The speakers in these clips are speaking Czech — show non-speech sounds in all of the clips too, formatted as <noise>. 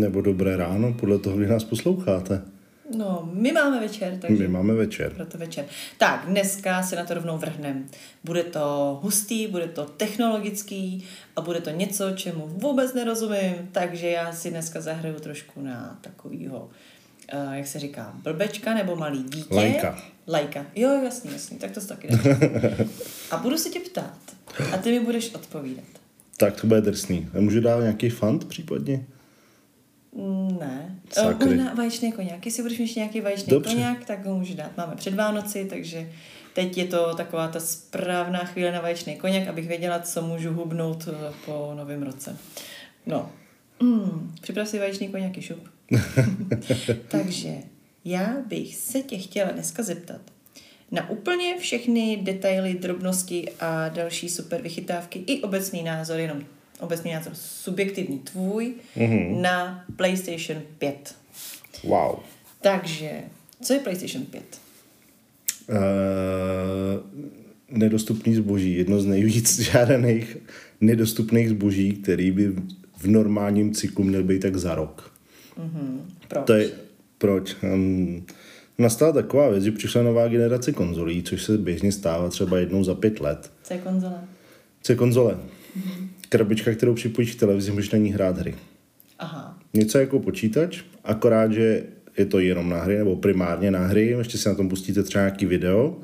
Nebo dobré ráno, podle toho, kdy nás posloucháte. No, my máme večer, takže... My máme večer. Proto večer. Tak, dneska se na to rovnou vrhnem. Bude to hustý, bude to technologický a bude to něco, čemu vůbec nerozumím, takže já si dneska zahraju trošku na takovýho, uh, jak se říká, blbečka nebo malý dítě. Lajka. Lajka. Jo, jasný, jasný, tak to se taky. <laughs> A budu se tě ptát a ty mi budeš odpovídat. Tak to bude drsný. Můžu dát nějaký fant případně? Mm, Ne. Sakry. Možná vaječný koněk. Jestli budeš mít nějaký vaječný Dobře. koněk, tak ho můžu dát. Máme před Vánoci, takže teď je to taková ta správná chvíle na vaječný koněk, abych věděla, co můžu hubnout eh, po novém roce. No. Mm, připrav si vaječný koněk, šup. <laughs> takže já bych se tě chtěla dneska zeptat na úplně všechny detaily, drobnosti a další super vychytávky i obecný názor, jenom obecný názor subjektivní tvůj mm-hmm. na PlayStation 5. Wow. Takže, co je PlayStation 5? Uh, nedostupný zboží. Jedno z nejvíc <laughs> žádaných nedostupných zboží, který by v normálním cyklu měl být tak za rok. Mm-hmm. Proč? To je, proč? Um, nastala taková věc, že přišla nová generace konzolí, což se běžně stává třeba jednou za pět let. Co je konzole? Co je konzole? Mm-hmm. Krabička, kterou připojíš k televizi, můžeš na ní hrát hry. Aha. Něco jako počítač, akorát, že je to jenom na hry, nebo primárně na hry, ještě si na tom pustíte třeba nějaký video.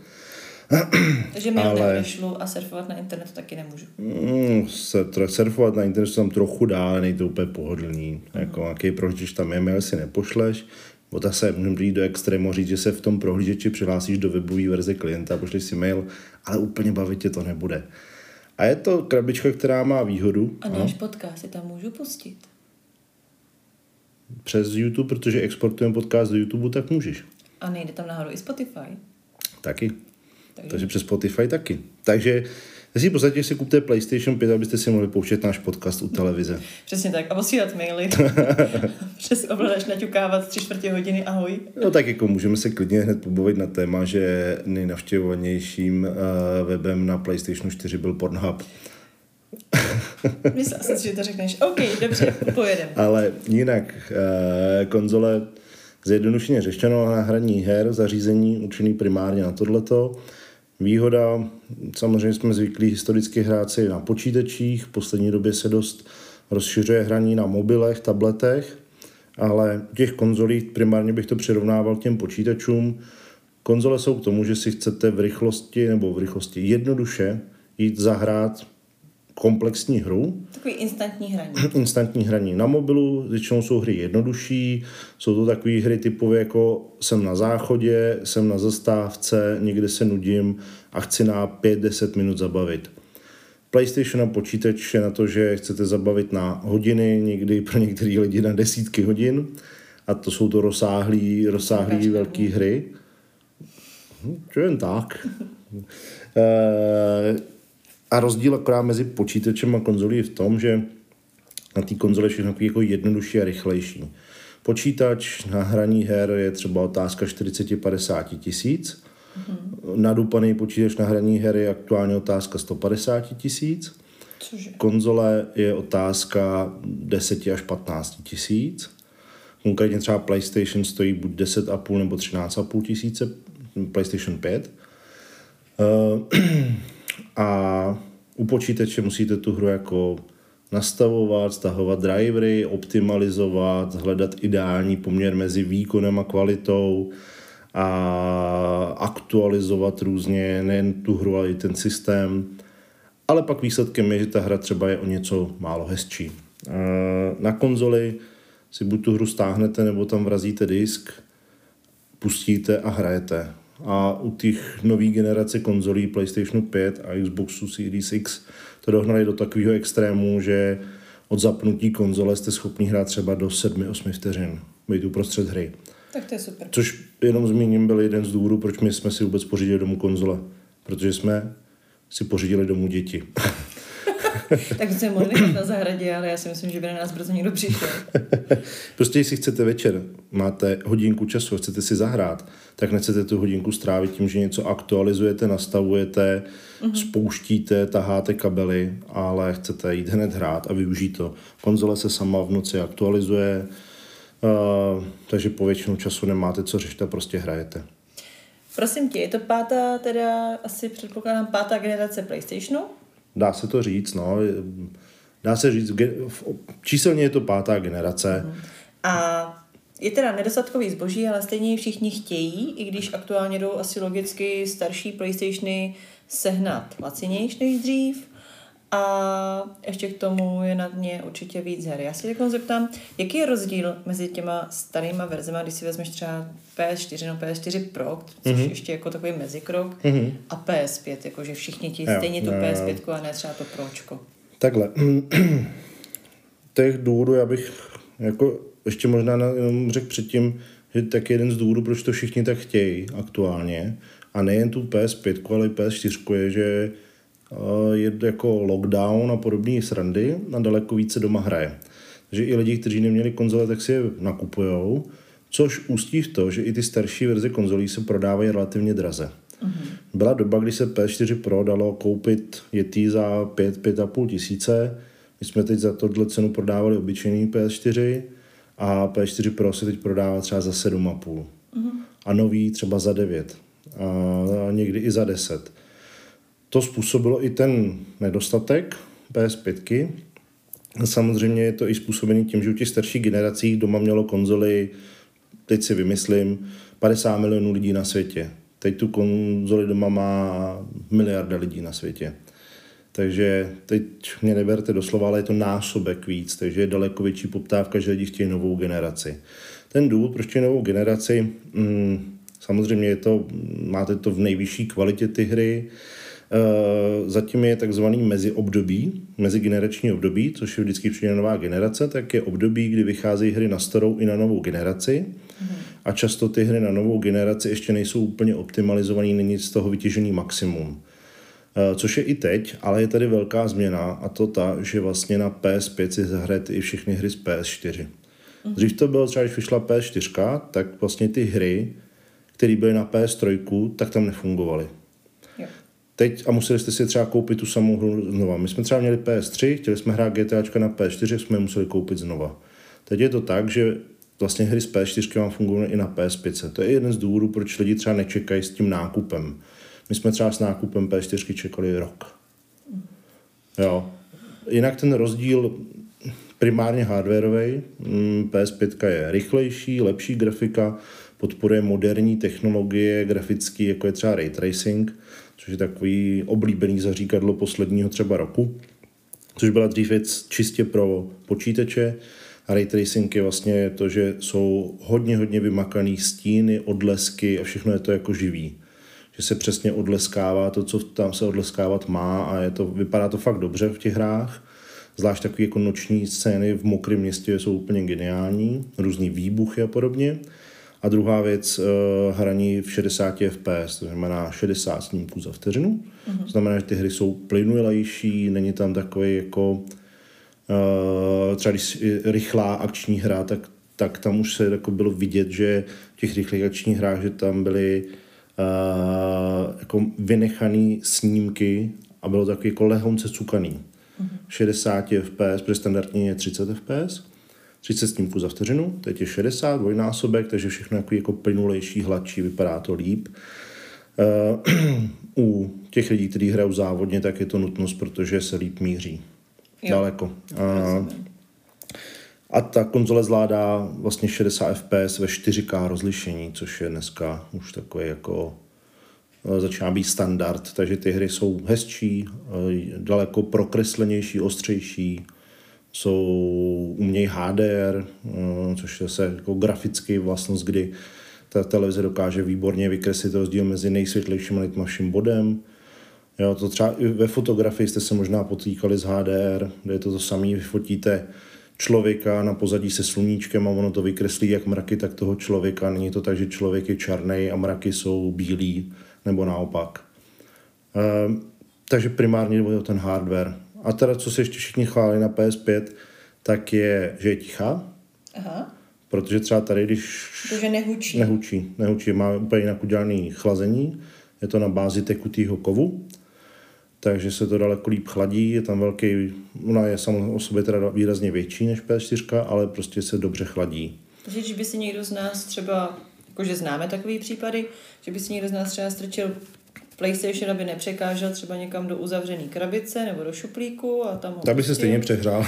<clears throat> Takže mi Ale- nešlu a surfovat na internetu taky nemůžu. Mm, surfovat na internetu tam trochu dá, nejde to úplně pohodlný. Jako nějaký prohlížeč tam je, mail si nepošleš. Bo ta se můžeme jít do extrému říct, že se v tom prohlížeči přihlásíš do webové verze klienta, pošleš si mail, ale úplně bavit tě to nebude. A je to krabička, která má výhodu A náš podcast si tam můžu pustit. přes YouTube, protože exportujeme podcast do YouTube, tak můžeš. A nejde tam nahoru i Spotify. Taky. Takže, Takže přes Spotify taky. Takže si v podstatě si kupte PlayStation 5, abyste si mohli pouštět náš podcast u televize. Přesně tak. A posílat maily. <laughs> Přes ovladač naťukávat tři čtvrtě hodiny. Ahoj. No tak jako můžeme se klidně hned pobavit na téma, že nejnavštěvovanějším uh, webem na PlayStation 4 byl Pornhub. Myslela jsem si, že to řekneš. OK, dobře, pojedem. Ale jinak uh, konzole zjednodušeně řešeno na hraní her, zařízení určený primárně na tohleto. Výhoda, samozřejmě jsme zvyklí historicky hrát si na počítačích, v poslední době se dost rozšiřuje hraní na mobilech, tabletech, ale u těch konzolí primárně bych to přirovnával k těm počítačům. Konzole jsou k tomu, že si chcete v rychlosti nebo v rychlosti jednoduše jít zahrát komplexní hru, Takový instantní hraní. <clears throat> instantní hraní na mobilu, většinou jsou hry jednodušší, jsou to takové hry typově jako jsem na záchodě, jsem na zastávce, někde se nudím a chci na 5-10 minut zabavit. PlayStation a počítač je na to, že chcete zabavit na hodiny, někdy pro některé lidi na desítky hodin a to jsou to rozsáhlý, rozsáhlý velké hry. Hm, Čo jen tak. <laughs> A rozdíl akorát mezi počítačem a konzolí je v tom, že na té konzoli je všechno jako jednodušší a rychlejší. Počítač na hraní her je třeba otázka 40-50 tisíc. Mm-hmm. Nadupaný počítač na hraní her je aktuálně otázka 150 tisíc. Cože? Konzole je otázka 10 až 15 tisíc. Konkrétně třeba PlayStation stojí buď 10,5 nebo 13,5 tisíce, PlayStation 5. <clears throat> <clears throat> A u počítače musíte tu hru jako nastavovat, stahovat drivery, optimalizovat, hledat ideální poměr mezi výkonem a kvalitou a aktualizovat různě nejen tu hru, ale i ten systém. Ale pak výsledkem je, že ta hra třeba je o něco málo hezčí. Eh, Na konzoli si buď tu hru stáhnete, nebo tam vrazíte disk, pustíte a hrajete. A u těch nový generace konzolí PlayStation 5 a Xboxu Series X to dohnali do takového extrému, že od zapnutí konzole jste schopni hrát třeba do 7-8 vteřin. Být uprostřed hry. Tak to je super. Což jenom zmíním byl jeden z důvodů, proč my jsme si vůbec pořídili domů konzole. Protože jsme si pořídili domů děti. <laughs> tak jsme mohli nechat na zahradě, ale já si myslím, že by na nás brzo někdo přišel. <laughs> prostě jestli chcete večer, máte hodinku času, chcete si zahrát, tak nechcete tu hodinku strávit tím, že něco aktualizujete, nastavujete, mm-hmm. spouštíte, taháte kabely, ale chcete jít hned hrát a využít to. Konzole se sama v noci aktualizuje, uh, takže po většinu času nemáte co řešit a prostě hrajete. Prosím tě, je to pátá, teda asi předpokládám pátá generace PlayStationu? Dá se to říct, no. Dá se říct, číselně je to pátá generace. Mhm. A je teda nedostatkový zboží, ale stejně všichni chtějí, i když aktuálně jdou asi logicky starší PlayStationy sehnat lacinější než dřív. A ještě k tomu je na dně určitě víc her. Já si teď zeptám, jaký je rozdíl mezi těma starýma verzema, když si vezmeš třeba PS4 no PS4 Pro, což mm-hmm. ještě jako takový mezikrok, mm-hmm. a PS5, jakože všichni ti stejně tu PS5 a ne třeba to Pročko. Takhle. <clears throat> Těch důvodů já bych jako ještě možná řekl předtím, že tak jeden z důvodů, proč to všichni tak chtějí aktuálně, a nejen tu PS5, ale i PS4, je, že jako lockdown a podobné srandy a daleko více doma hraje. Takže i lidi, kteří neměli konzole, tak si je nakupujou, což ústí v to, že i ty starší verze konzolí se prodávají relativně draze. Mm-hmm. Byla doba, kdy se PS4 Pro dalo koupit Yeti za 5-5,5 tisíce. My jsme teď za tohle cenu prodávali obyčejný PS4 a P4 Pro se teď prodává třeba za 7,5. Mm-hmm. A nový třeba za 9. A někdy i za 10. To způsobilo i ten nedostatek PS5. Samozřejmě je to i způsobený tím, že u těch starších generací doma mělo konzoli, teď si vymyslím, 50 milionů lidí na světě. Teď tu konzoli doma má miliarda lidí na světě. Takže teď mě neberte doslova, ale je to násobek víc, takže je daleko větší poptávka, že lidi chtějí novou generaci. Ten důvod, proč chtějí novou generaci, mm, samozřejmě je to, máte to v nejvyšší kvalitě ty hry, zatím je takzvaný meziobdobí, mezigenerační období, což je vždycky přijde nová generace, tak je období, kdy vycházejí hry na starou i na novou generaci. Mhm. A často ty hry na novou generaci ještě nejsou úplně optimalizované, není z toho vytěžený maximum. Eh, což je i teď, ale je tady velká změna a to ta, že vlastně na PS5 si zahrajete i všechny hry z PS4. Mhm. Dřív to bylo třeba, když vyšla PS4, tak vlastně ty hry, které byly na PS3, tak tam nefungovaly. Teď a museli jste si třeba koupit tu samou hru znova. My jsme třeba měli PS3, chtěli jsme hrát GTAčka na PS4, jsme museli koupit znova. Teď je to tak, že vlastně hry z PS4 vám fungují i na PS5. To je jeden z důvodů, proč lidi třeba nečekají s tím nákupem. My jsme třeba s nákupem P4 čekali rok. Jo. Jinak ten rozdíl primárně hardwareový. Mm, PS5 je rychlejší, lepší grafika, podporuje moderní technologie grafické, jako je třeba ray tracing, což je takový oblíbený zaříkadlo posledního třeba roku, což byla dřív věc čistě pro počítače. A ray tracing je vlastně to, že jsou hodně, hodně vymakaný stíny, odlesky a všechno je to jako živý že se přesně odleskává to, co tam se odleskávat má a je to, vypadá to fakt dobře v těch hrách. Zvlášť takové jako noční scény v mokrém městě jsou úplně geniální, různý výbuchy a podobně. A druhá věc, uh, hraní v 60 fps, to znamená 60 snímků za vteřinu. Mm-hmm. To znamená, že ty hry jsou plynulejší, není tam takový jako uh, třeba když rychlá akční hra, tak, tak tam už se jako bylo vidět, že v těch rychlých akčních hrách, že tam byly uh, jako vynechaný snímky a bylo takový jako lehonce cukaný. Mm-hmm. 60 fps, protože standardně je 30 fps, 30 snímků za vteřinu, teď je 60, dvojnásobek, takže všechno jako, jako plynulejší, hladší, vypadá to líp. Uh, <clears throat> u těch lidí, kteří hrajou závodně, tak je to nutnost, protože se líp míří. Jo. Daleko. Uh, a ta konzole zvládá vlastně 60 fps ve 4K rozlišení, což je dneska už takový jako eh, začíná být standard, takže ty hry jsou hezčí, daleko prokreslenější, ostřejší, jsou umějí HDR, eh, což je se jako grafický vlastnost, kdy ta televize dokáže výborně vykreslit rozdíl mezi nejsvětlejším a nejtmavším bodem. Jo, to třeba i ve fotografii jste se možná potýkali s HDR, kde je to to samé, vyfotíte člověka na pozadí se sluníčkem a ono to vykreslí jak mraky, tak toho člověka. Není to tak, že člověk je černý a mraky jsou bílí, nebo naopak. E, takže primárně jde o ten hardware. A teda co se ještě všichni chválí na PS5, tak je, že je tichá, Aha. protože třeba tady, když Protože nehučí. nehučí, nehučí, má úplně jinak udělaný chlazení, je to na bázi tekutého kovu, takže se to daleko líp chladí, je tam velký, ona je samo o sobě teda výrazně větší než PS4, ale prostě se dobře chladí. Takže když by si někdo z nás třeba, jakože známe takový případy, že by si někdo z nás třeba strčil PlayStation, aby nepřekážel třeba někam do uzavřené krabice nebo do šuplíku a tam ho Tak by se pustil. stejně přehrál.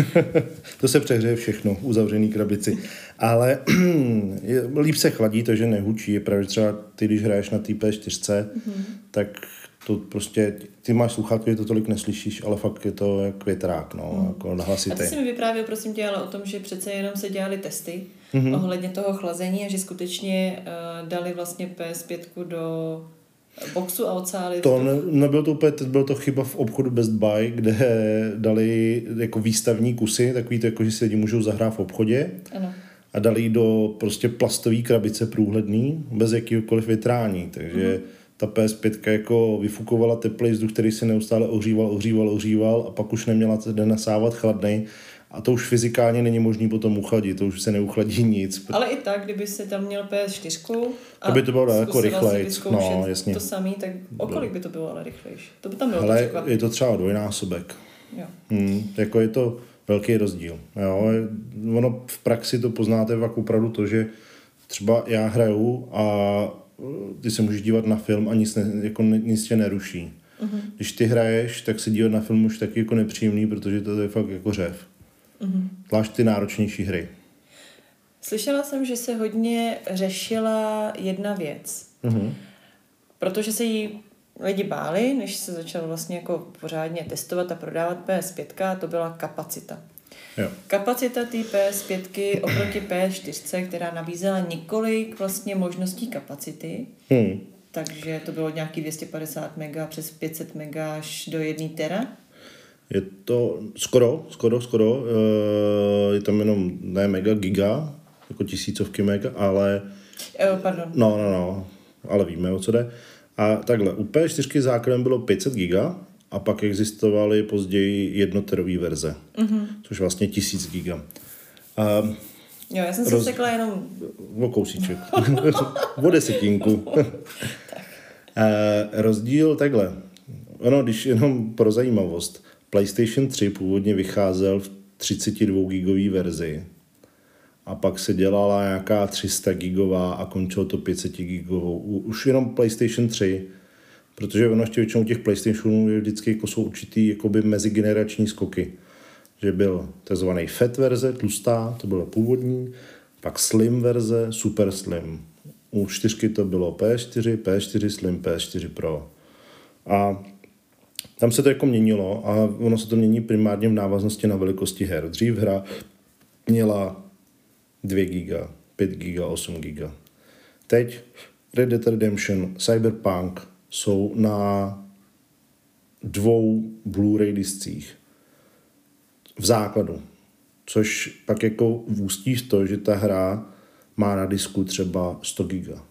<laughs> to se přehřeje všechno, uzavřený krabici. Ale <clears throat> je, líp se chladí, takže nehučí. Je pravda, třeba ty, když hraješ na té P4, mm-hmm. tak to prostě, ty máš sluchátko, že to tolik neslyšíš, ale fakt je to jak větrák, no, mm. jako A ty nahlasitý. jsi mi vyprávěl, prosím tě, ale o tom, že přece jenom se dělali testy mm-hmm. ohledně toho chlazení a že skutečně uh, dali vlastně PS5 do boxu a ocáli To ne, nebyl to úplně, byl to chyba v obchodu Best Buy, kde dali jako výstavní kusy, takový to jako, že si lidi můžou zahrát v obchodě Ano. a dali do prostě plastové krabice průhledný, bez jakýkoliv větrání, takže mm. ta PS5 jako vyfukovala teplý vzduch, který se neustále ohříval, ohříval, ohříval a pak už neměla ten nasávat chladnej a to už fyzikálně není možný potom uchladit, to už se neuchladí nic. Ale i tak, kdyby si tam měl PS4 a To by to bylo daleko vyzkoušet no, jasně. to samý, tak okolik by to bylo ale rychlejší? To by tam bylo Ale překvapení. je to třeba dvojnásobek. Jo. Hmm, jako je to velký rozdíl. Jo? Ono v praxi to poznáte fakt opravdu to, že třeba já hraju a uh, ty se můžeš dívat na film a nic, ne, jako nic tě neruší. Mm-hmm. Když ty hraješ, tak se dívat na film už taky jako nepříjemný, protože to je fakt jako řev. Mm-hmm. Zvlášť ty náročnější hry. Slyšela jsem, že se hodně řešila jedna věc. Mm-hmm. Protože se jí lidi báli, než se začal vlastně jako pořádně testovat a prodávat PS5, a to byla kapacita. Jo. Kapacita té PS5 oproti PS4, která nabízela několik vlastně možností kapacity, Hmm. takže to bylo nějaký 250 mega přes 500 mega až do 1 tera. Je to skoro, skoro, skoro. eh, Je tam jenom ne mega, giga, jako tisícovky mega, ale Eh, Pardon. No, no, no, ale víme, o co jde. A takhle, u P4 základem bylo 500 giga a pak existovaly později jednoterové verze, mm-hmm. což vlastně 1000 giga. A Jo, já jsem se Roz- řekla jenom, o kousíček, <laughs> o desetinku. <laughs> E, rozdíl takhle. Ono, když jenom pro zajímavost, PlayStation 3 původně vycházel v 32 gigový verzi a pak se dělala nějaká 300 gigová a končilo to 500 gigovou. Už jenom PlayStation 3, protože ono ještě většinou těch PlayStationů je vždycky jako jsou určitý jakoby mezigenerační skoky. Že byl takzvaný fat verze, tlustá, to byla původní, pak slim verze, super slim. U čtyřky to bylo PS4, PS4 slim, PS4 Pro. A tam se to jako měnilo a ono se to mění primárně v návaznosti na velikosti her. Dřív hra měla 2 giga, 5 giga, 8 giga. Teď Red Dead Redemption, Cyberpunk jsou na dvou Blu-ray discích v základu, což pak jako vůstí v to, že ta hra má na disku třeba 100 giga.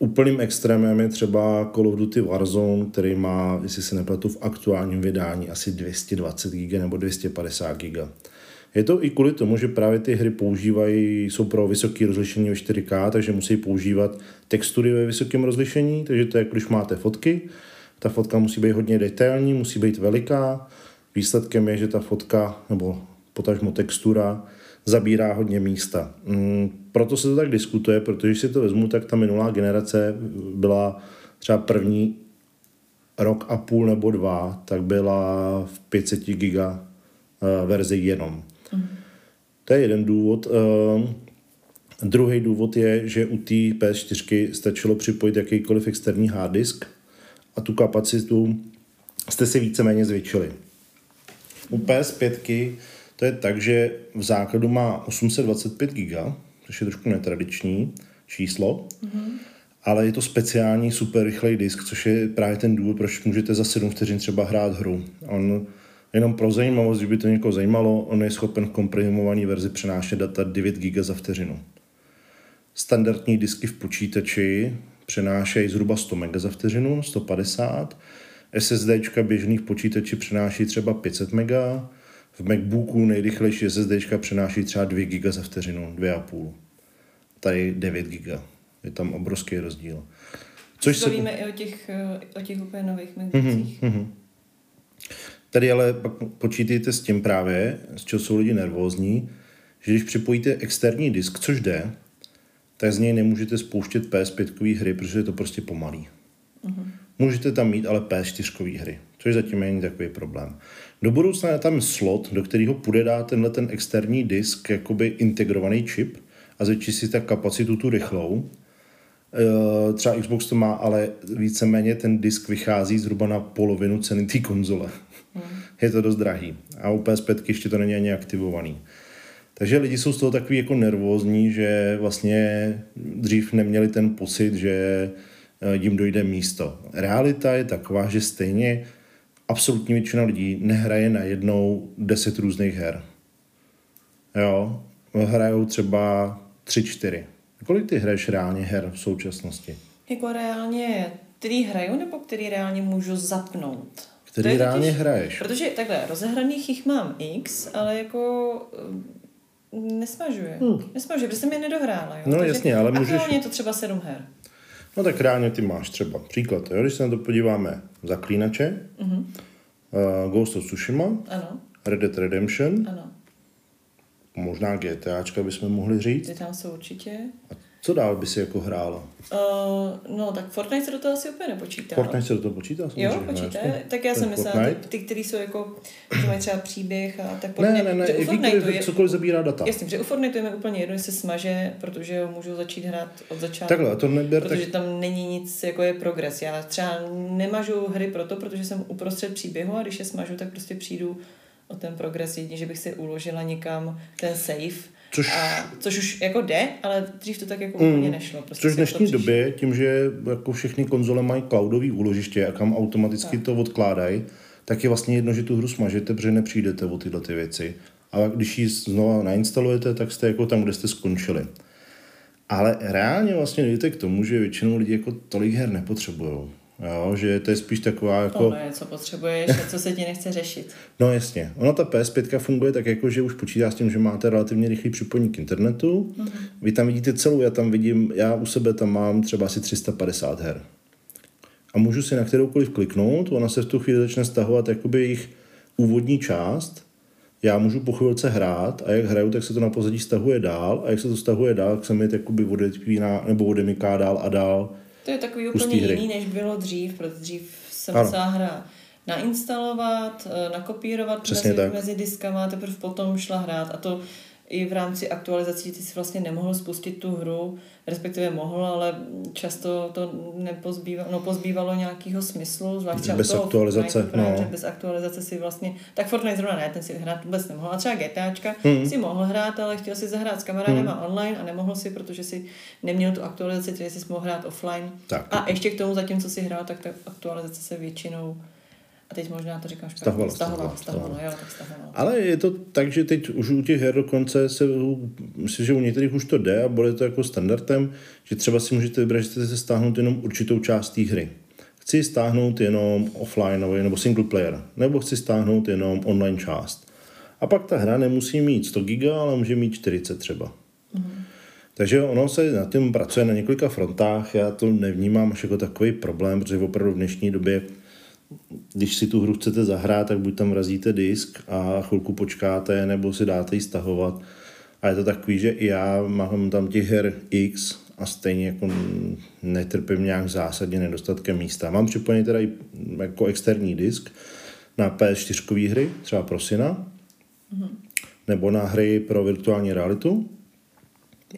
Úplným extrémem je třeba Call of Duty Warzone, který má, jestli se nepletu, v aktuálním vydání asi 220 giga nebo 250 giga. Je to i kvůli tomu, že právě ty hry používají, jsou pro vysoké rozlišení ve 4K, takže musí používat textury ve vysokém rozlišení, takže to je, když máte fotky, ta fotka musí být hodně detailní, musí být veliká. Výsledkem je, že ta fotka nebo potažmo textura zabírá hodně místa. Mm, proto se to tak diskutuje, protože když si to vezmu, tak ta minulá generace byla třeba první rok a půl nebo dva, tak byla v 500 giga eh, verzi jenom. To je jeden důvod. Eh, Druhý důvod je, že u té PS4 stačilo připojit jakýkoliv externí hard disk a tu kapacitu jste si víceméně zvětšili. U PS5 to je tak, že v základu má 825 GB, což je trošku netradiční číslo, mm-hmm. ale je to speciální super rychlej disk, což je právě ten důvod, proč můžete za 7 vteřin třeba hrát hru. On jenom pro zajímavost, když by to někoho zajímalo, on je schopen v komprimované verzi přenášet data 9 GB za vteřinu. Standardní disky v počítači přenášejí zhruba 100 MB za vteřinu, 150. SSD běžných počítači přenáší třeba 500 mega, v MacBooku nejrychlejší SSD přenáší třeba 2 GB za vteřinu, 2,5. Tady 9 GB. Je tam obrovský rozdíl. Což se... Bavíme i o těch, o těch úplně nových MacBookcích. Mm-hmm. Tady ale pak počítejte s tím právě, z čeho jsou lidi nervózní, že když připojíte externí disk, což jde, tak z něj nemůžete spouštět PS5 hry, protože je to prostě pomalý. Mm-hmm. Můžete tam mít ale PS4 hry, což zatím není takový problém. Do budoucna je tam slot, do kterého půjde dát tenhle ten externí disk, jakoby integrovaný čip a zvětší si tak kapacitu tu rychlou. E, třeba Xbox to má, ale víceméně ten disk vychází zhruba na polovinu ceny té konzole. Hmm. Je to dost drahý. A u PS5 ještě to není ani aktivovaný. Takže lidi jsou z toho takový jako nervózní, že vlastně dřív neměli ten pocit, že eh, jim dojde místo. Realita je taková, že stejně absolutní většina lidí nehraje na jednou deset různých her. Jo, hrajou třeba tři, čtyři. Kolik ty hraješ reálně her v současnosti? Jako reálně, který hraju nebo který reálně můžu zapnout? Který reálně totiž, hraješ? Protože takhle, rozehraných jich mám x, ale jako Nesmažuje. Hmm. Nesmažuje, protože jsem je nedohrála. Jo? No Takže jasně, ale můžeš... je to třeba sedm her. No tak reálně ty máš třeba příklad, jo? když se na to podíváme, Zaklínače, uh-huh. uh, Ghost of Tsushima, ano. Red Dead Redemption, ano. možná GTAčka bychom mohli říct. Ty tam jsou určitě. A co dál by si jako hrála? Uh, no, tak Fortnite se do toho asi úplně nepočítá. Fortnite se do toho počítá? Jo, počítá. Tak já jsem myslela, ty, ty, který jsou jako, že mají třeba příběh a tak podobně. Ne, ne, ne, Fortnite je, cokoliv zabírá data. Jasně, že u Fortnite je úplně jedno, jestli smaže, protože ho můžu začít hrát od začátku. Takhle, to neber, Protože tak... tam není nic, jako je progres. Já třeba nemažu hry proto, protože jsem uprostřed příběhu a když je smažu, tak prostě přijdu o ten progres jedině, že bych si uložila někam ten save Což, a, což už jako jde, ale dřív to tak jako mm, úplně nešlo. Prostě což v dnešní době, tím, že jako všechny konzole mají cloudové úložiště a kam automaticky tak. to odkládají, tak je vlastně jedno, že tu hru smažete, protože nepřijdete o tyhle ty věci. A když ji znova nainstalujete, tak jste jako tam, kde jste skončili. Ale reálně vlastně jdete k tomu, že většinou lidi jako tolik her nepotřebují. Jo, že to je spíš taková jako... Tohle je, co potřebuješ a co se ti nechce řešit. no jasně. Ona ta PS5 funguje tak jako, že už počítá s tím, že máte relativně rychlý připojení k internetu. Mm-hmm. Vy tam vidíte celou, já tam vidím, já u sebe tam mám třeba asi 350 her. A můžu si na kteroukoliv kliknout, ona se v tu chvíli začne stahovat jakoby jejich úvodní část, já můžu po chvilce hrát a jak hraju, tak se to na pozadí stahuje dál a jak se to stahuje dál, tak se mi jakoby odepíná nebo odemyká dál a dál to je takový úplně jiný, než bylo dřív, protože dřív se musela hra nainstalovat, eh, nakopírovat mezi, mezi diskama, teprve potom šla hrát. A to i v rámci aktualizací ty si vlastně nemohl spustit tu hru, respektive mohl, ale často to nepozbývalo, no, pozbývalo nějakého smyslu, zvlášť bez toho aktualizace, Fortnite, no. že bez aktualizace si vlastně, tak Fortnite zrovna ne, ten si hrát vůbec nemohl, a třeba GTAčka hmm. si mohl hrát, ale chtěl si zahrát s kamarádem hmm. online a nemohl si, protože si neměl tu aktualizaci, takže si mohl hrát offline. Tak. A ještě k tomu, zatímco si hrál, tak ta aktualizace se většinou a teď možná to říkám špatně. Stahovalo, stahovalo, stahovalo, jo, tak stahovalo. Ale je to tak, že teď už u těch her dokonce se, myslím, že u některých už to jde a bude to jako standardem, že třeba si můžete vybrat, že chcete se stáhnout jenom určitou část té hry. Chci stáhnout jenom offline nebo single player, nebo chci stáhnout jenom online část. A pak ta hra nemusí mít 100 GB, ale může mít 40 třeba. Mm-hmm. Takže ono se na tím pracuje na několika frontách, já to nevnímám až jako takový problém, protože opravdu v dnešní době když si tu hru chcete zahrát, tak buď tam vrazíte disk a chvilku počkáte, nebo si dáte ji stahovat. A je to takový, že i já mám tam těch her X a stejně jako netrpím nějak zásadně nedostatkem místa. Mám připojený teda i jako externí disk na PS4 hry, třeba pro syna, mm-hmm. nebo na hry pro virtuální realitu.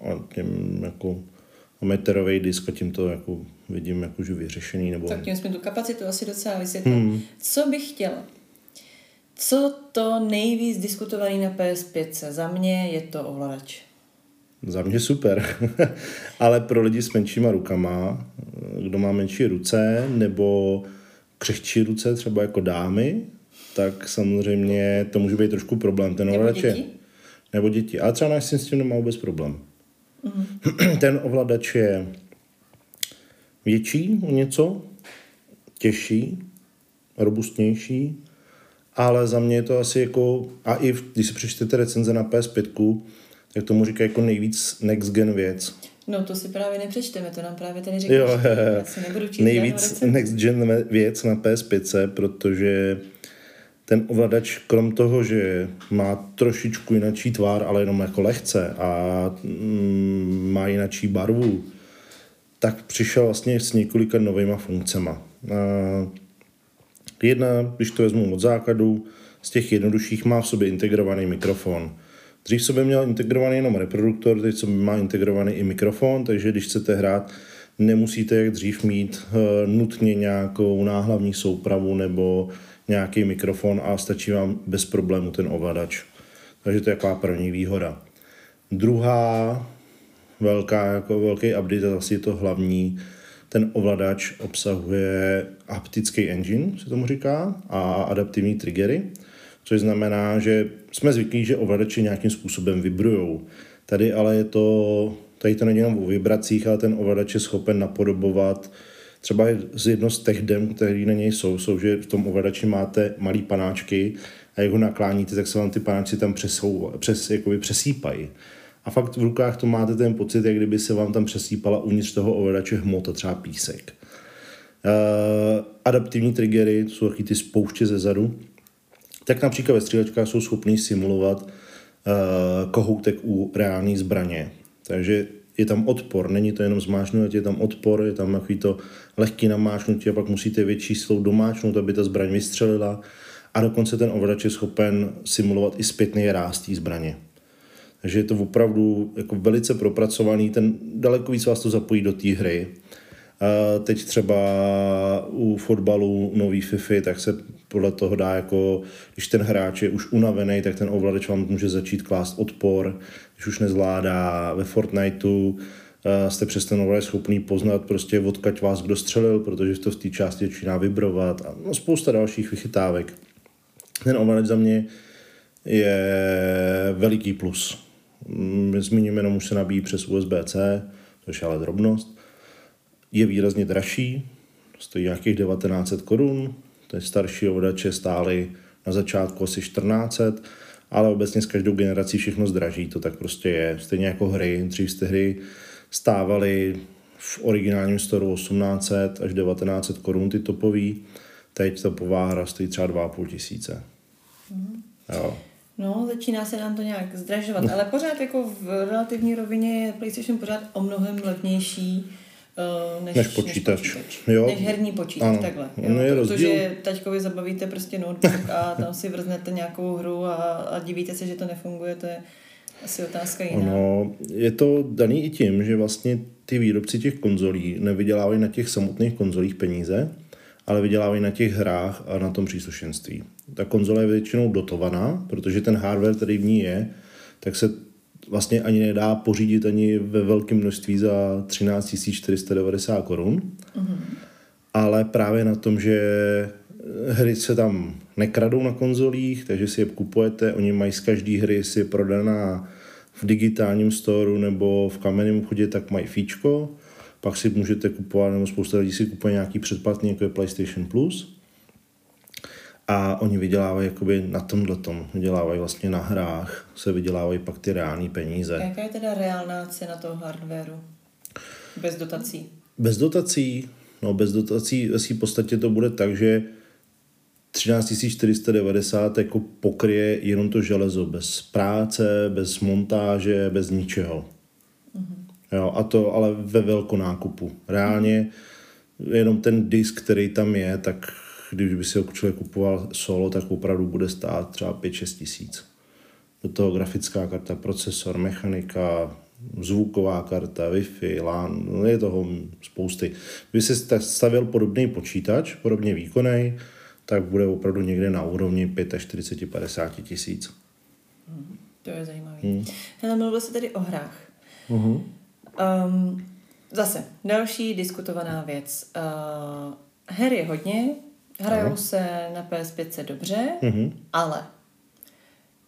A tím jako meterový disk a tím to jako vidím jako už vyřešený. Nebo... Tak tím jsme tu kapacitu asi docela vysvětlili. Hmm. Co bych chtěla? Co to nejvíc diskutovaný na PS5? Za mě je to ovladač. Za mě super, <laughs> ale pro lidi s menšíma rukama, kdo má menší ruce nebo křehčí ruce, třeba jako dámy, tak samozřejmě to může být trošku problém. Ten nebo ovladač děti? Je, nebo děti. Ale třeba náš s tím nemá vůbec problém. Mm-hmm. <clears throat> Ten ovladač je větší o něco, těžší robustnější, ale za mě je to asi jako, a i když si přečtete recenze na PS5, tak tomu říká jako nejvíc next gen věc. No to si právě nepřečteme, to nám právě tady říkáš. Jo, nebudu číst nejvíc next gen věc na PS5, protože ten ovladač, krom toho, že má trošičku jinačí tvár, ale jenom jako lehce a mm, má jinačí barvu, tak přišel vlastně s několika novýma funkcema. Jedna, když to vezmu od základu, z těch jednodušších má v sobě integrovaný mikrofon. Dřív sobě měl integrovaný jenom reproduktor, teď sobě má integrovaný i mikrofon, takže když chcete hrát, nemusíte jak dřív mít uh, nutně nějakou náhlavní soupravu nebo nějaký mikrofon a stačí vám bez problému ten ovladač. Takže to je taková první výhoda. Druhá velká, jako velký update, a asi je to hlavní, ten ovladač obsahuje haptický engine, se tomu říká, a adaptivní triggery, což znamená, že jsme zvyklí, že ovladače nějakým způsobem vibrujou. Tady ale je to, tady to není jenom o vibracích, ale ten ovladač je schopen napodobovat třeba z jedno z těch dem, které na něj jsou, jsou, že v tom ovladači máte malý panáčky a jak ho nakláníte, tak se vám ty panáčky tam přesou, přes, jakoby přesýpají. A fakt v rukách to máte ten pocit, jak kdyby se vám tam přesýpala uvnitř toho ovladače hmota, třeba písek. Uh, adaptivní triggery, to jsou taky ty spouště ze zadu, tak například ve střílečkách jsou schopný simulovat uh, kohoutek u reální zbraně. Takže je tam odpor, není to jenom zmáčknutí, je tam odpor, je tam takový to lehký namáčnutí a pak musíte větší silou domáčnout, aby ta zbraň vystřelila a dokonce ten ovladač je schopen simulovat i zpětný ráz té zbraně. Takže je to opravdu jako velice propracovaný, ten daleko víc vás to zapojí do té hry. A teď třeba u fotbalu nový FIFA, tak se podle toho dá jako, když ten hráč je už unavený, tak ten ovladač vám může začít klást odpor, když už nezvládá ve Fortniteu, jste přes ten ovladač schopný poznat prostě odkaď vás kdo střelil, protože to v té části začíná vibrovat a no, spousta dalších vychytávek. Ten ovladač za mě je veliký plus. Mm, zmíním jenom, už se nabíjí přes USB-C, což je ale drobnost. Je výrazně dražší, stojí nějakých 1900 korun, to je starší ovladače stály na začátku asi 1400, ale obecně s každou generací všechno zdraží, to tak prostě je. Stejně jako hry, dřív jste hry stávaly v originálním storu 1800 až 1900 korun ty topový, teď ta pováha stojí třeba 2,5 tisíce. Mm. Jo. No, začíná se nám to nějak zdražovat, ale pořád jako v relativní rovině je PlayStation pořád o mnohem levnější uh, než, než počítač. Než, počítač. Jo. než herní počítač, ano. takhle. Jo? No je Protože rozdíl. taťkovi zabavíte prostě notebook a tam si vrznete nějakou hru a, a divíte se, že to nefunguje, to je asi otázka jiná. No, je to daný i tím, že vlastně ty výrobci těch konzolí nevydělávají na těch samotných konzolích peníze, ale vydělávají na těch hrách a na tom příslušenství. Ta konzole je většinou dotovaná, protože ten hardware, který v ní je, tak se vlastně ani nedá pořídit ani ve velkém množství za 13 490 korun. Mm-hmm. Ale právě na tom, že hry se tam nekradou na konzolích, takže si je kupujete, oni mají z každé hry si prodaná v digitálním storu nebo v kamenném obchodě, tak mají fíčko, pak si můžete kupovat, nebo spousta lidí si kupuje nějaký předplatný, jako je PlayStation Plus. A oni vydělávají jakoby na tomhle tom, vydělávají vlastně na hrách, se vydělávají pak ty reální peníze. A jaká je teda reálná cena toho hardwareu? Bez dotací? Bez dotací? No bez dotací v podstatě to bude tak, že 13 490 jako pokryje jenom to železo, bez práce, bez montáže, bez ničeho. Jo, a to ale ve velkonákupu. Reálně jenom ten disk, který tam je, tak když by si ho člověk kupoval solo, tak opravdu bude stát třeba 5-6 tisíc. Do toho grafická karta, procesor, mechanika, zvuková karta, Wi-Fi, LAN, no je toho spousty. Kdyby si stavil podobný počítač, podobně výkonný, tak bude opravdu někde na úrovni 45-50 tisíc. Hmm, to je zajímavé. Hmm. Hele, mluvil se tady o hrách. Uh-huh. Um, zase, další diskutovaná věc. Uh, her je hodně, hrajou no. se na PS5 dobře, mm-hmm. ale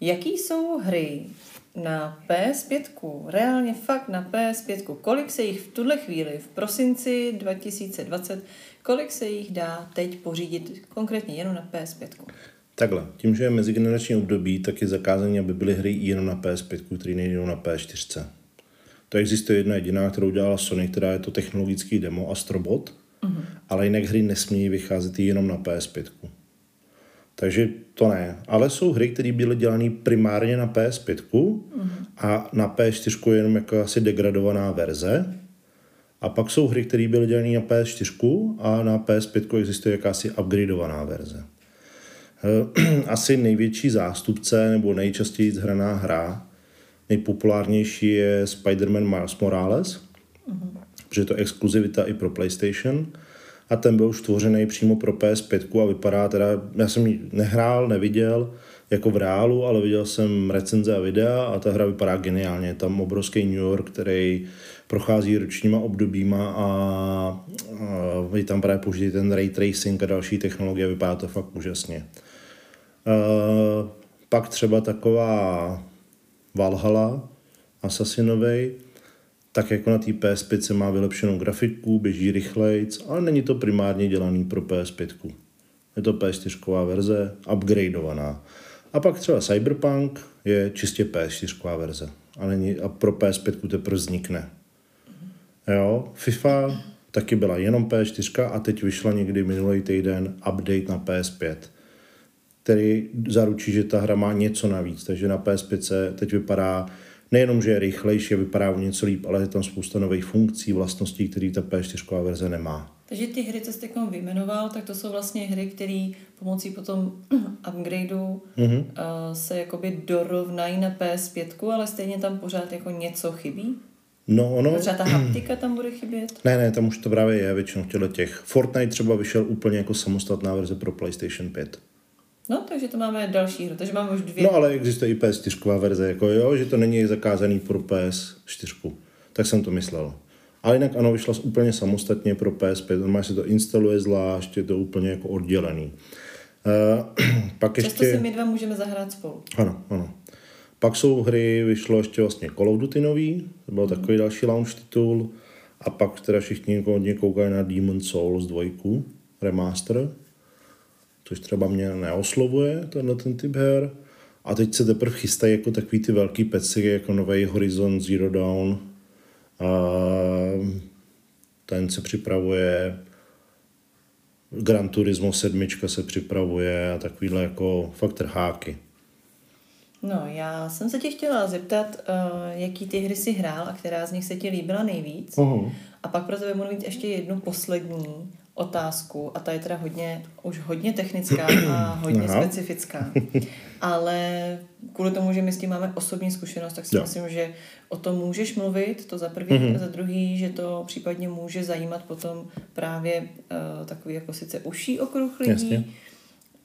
jaký jsou hry, na PS5, reálně fakt na PS5, kolik se jich v tuhle chvíli, v prosinci 2020, kolik se jich dá teď pořídit konkrétně jenom na PS5? Takhle, tím, že je mezigenerační období, tak je zakázané, aby byly hry jenom na PS5, které nejdou na PS4. To existuje jedna jediná, kterou dělala Sony, která je to technologický demo Astrobot, mm-hmm. ale jinak hry nesmí vycházet jenom na PS5. Takže to ne. Ale jsou hry, které byly dělané primárně na PS5 mm-hmm. a na PS4 je jenom jako asi degradovaná verze. A pak jsou hry, které byly dělané na PS4 a na PS5 existuje jakási upgradeovaná verze. Eh, <clears throat> asi největší zástupce nebo nejčastěji hraná hra, nejpopulárnější je Spider-Man Miles Morales, mm-hmm. protože je to exkluzivita i pro PlayStation a ten byl už tvořený přímo pro PS5 a vypadá teda, já jsem ji nehrál, neviděl jako v reálu, ale viděl jsem recenze a videa a ta hra vypadá geniálně. Je tam obrovský New York, který prochází ročníma obdobíma a, a je tam právě použitý ten ray tracing a další technologie, vypadá to fakt úžasně. Uh, pak třeba taková Valhalla, Assassinovej, tak jako na té PS5 má vylepšenou grafiku, běží rychlejc, ale není to primárně dělaný pro PS5. Je to PS4 verze, upgradeovaná. A pak třeba Cyberpunk je čistě PS4 verze. A, není, a pro PS5 teprve vznikne. Jo, FIFA taky byla jenom PS4 a teď vyšla někdy minulý týden update na PS5, který zaručí, že ta hra má něco navíc. Takže na PS5 teď vypadá nejenom, že je rychlejší a vypadá o něco líp, ale je tam spousta nových funkcí, vlastností, které ta P4 verze nemá. Takže ty hry, co jste vyjmenoval, tak to jsou vlastně hry, které pomocí potom <clears throat> upgradeu mm-hmm. uh, se jakoby dorovnají na PS5, ale stejně tam pořád jako něco chybí? No, ono... Třeba ta haptika tam bude chybět? <clears throat> Ne, ne, tam už to právě je většinou v těch. Fortnite třeba vyšel úplně jako samostatná verze pro PlayStation 5. No, takže to máme další hru, takže máme už dvě. No, ale existuje i PS4 verze, jako jo, že to není zakázaný pro PS4. Tak jsem to myslel. Ale jinak ano, vyšla úplně samostatně pro PS5, normálně se to instaluje zvlášť, je to úplně jako oddělený. Uh, <clears throat> pak Často ještě... si my dva můžeme zahrát spolu. Ano, ano. Pak jsou hry, vyšlo ještě vlastně Call of Duty nový, to byl mm. takový další launch titul. A pak teda všichni hodně koukají na Demon Souls 2, remaster, což třeba mě neoslovuje, tenhle ten typ her. A teď se teprve chystají jako takový ty velký peci, jako nový Horizon Zero Dawn. A ten se připravuje, Gran Turismo 7 se připravuje a takovýhle jako fakt háky. No, já jsem se tě chtěla zeptat, uh, jaký ty hry si hrál a která z nich se ti líbila nejvíc. Uh-huh. A pak pro tebe budu mít ještě jednu poslední otázku a ta je teda hodně, už hodně technická a <clears throat> hodně Aha. specifická. <laughs> Ale kvůli tomu, že my s tím máme osobní zkušenost, tak si jo. myslím, že o tom můžeš mluvit, to za prvý, mm-hmm. a za druhý, že to případně může zajímat potom právě uh, takový jako sice uší okruh lidí, Jasně.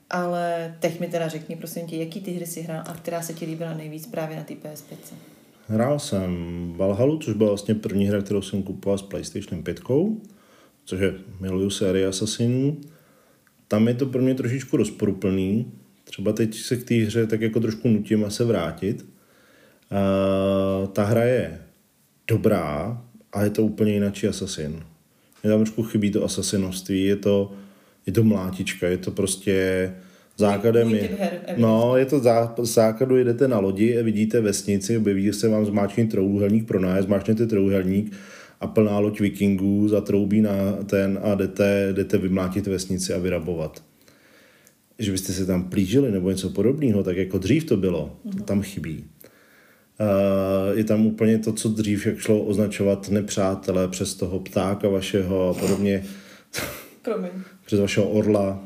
Ale teď mi teda řekni, prosím tě, jaký ty hry si hrál a která se ti líbila nejvíc právě na té PS5? Hrál jsem Valhalu, což byla vlastně první hra, kterou jsem kupoval s PlayStation 5 což je miluju série Assassinů. Tam je to pro mě trošičku rozporuplný. Třeba teď se k té hře tak jako trošku nutím a se vrátit. Uh, ta hra je dobrá, a je to úplně jináčí Assassin. Je tam trošku chybí to asasinovství, je to, je to mlátička, je to prostě základem je, no, je to zá, základu, jdete na lodi, vidíte vesnici, objeví se vám zmáčkný trouhelník pro nájezd, zmáčknete trouhelník, a plná loď vikingů zatroubí na ten a jdete, jdete vymlátit vesnici a vyrabovat. Že byste se tam plížili nebo něco podobného, tak jako dřív to bylo, to mhm. tam chybí. Uh, je tam úplně to, co dřív, jak šlo označovat nepřátelé přes toho ptáka vašeho a podobně. Promiň. Přes vašeho orla.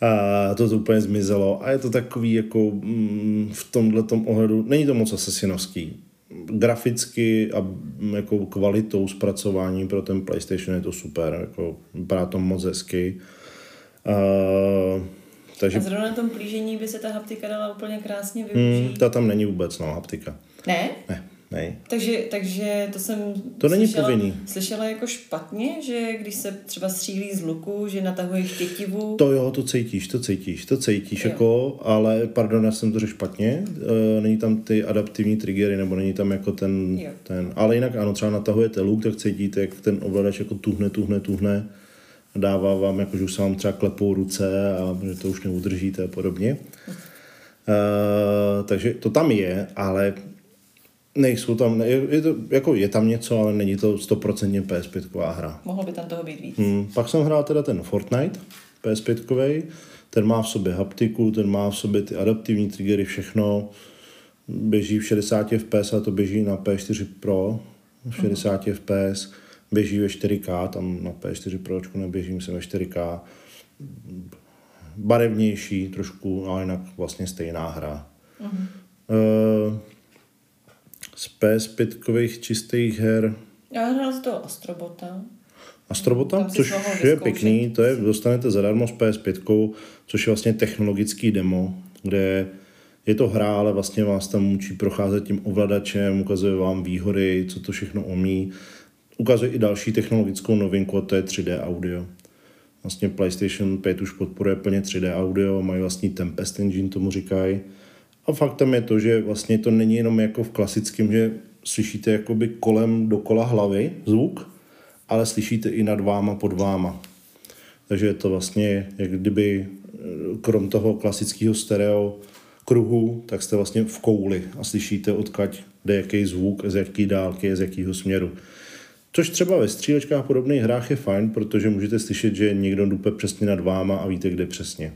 A to, to úplně zmizelo. A je to takový jako mm, v tomhle ohledu, není to moc asesinovský graficky a jako kvalitou zpracování pro ten PlayStation je to super, jako vypadá to moc hezky. Uh, takže... A zrovna na tom plížení by se ta haptika dala úplně krásně využít? Hmm, ta tam není vůbec, no, haptika. Ne? Ne. Nej. Takže, takže to jsem To není slyšela, povinný. slyšela jako špatně, že když se třeba střílí z luku, že natahuješ tětivu. To jo, to cítíš, to cítíš, to cítíš, Jo. jako, ale pardon, já jsem to řekl špatně, e, není tam ty adaptivní triggery, nebo není tam jako ten, Jo. ten, ale jinak ano, třeba natahujete luk, tak cítíte, jak ten ovladač jako tuhne, tuhne, tuhne, a dává vám, jako, že už se vám třeba klepou ruce a že to už neudržíte a podobně. E, takže to tam je, ale nejsou tam, je, je, to, jako je tam něco, ale není to 100% PS5 hra. Mohlo by tam toho být víc. Hmm, pak jsem hrál teda ten Fortnite, PS5, ten má v sobě haptiku, ten má v sobě ty adaptivní triggery, všechno. Běží v 60 fps a to běží na P4 Pro v 60 fps. Běží ve 4K, tam na P4 Pročku neběží, myslím ve 4K. Barevnější trošku, ale jinak vlastně stejná hra. Uh, z PS5 čistých her Já hrál z toho Astrobota. Astrobota, což je pěkný, to je, dostanete zadarmo s PS5, což je vlastně technologický demo, kde je to hra, ale vlastně vás tam učí procházet tím ovladačem, ukazuje vám výhody, co to všechno umí. Ukazuje i další technologickou novinku, a to je 3D audio. Vlastně PlayStation 5 už podporuje plně 3D audio, mají vlastní Tempest Engine, tomu říkají. A faktem je to, že vlastně to není jenom jako v klasickém, že slyšíte jakoby kolem dokola hlavy zvuk, ale slyšíte i nad váma, pod váma. Takže je to vlastně, jak kdyby eh, krom toho klasického stereo kruhu, tak jste vlastně v kouli a slyšíte odkaď jde jaký zvuk, z jaký dálky, z jakého směru. Což třeba ve střílečkách podobných hrách je fajn, protože můžete slyšet, že někdo dupe přesně nad váma a víte, kde přesně.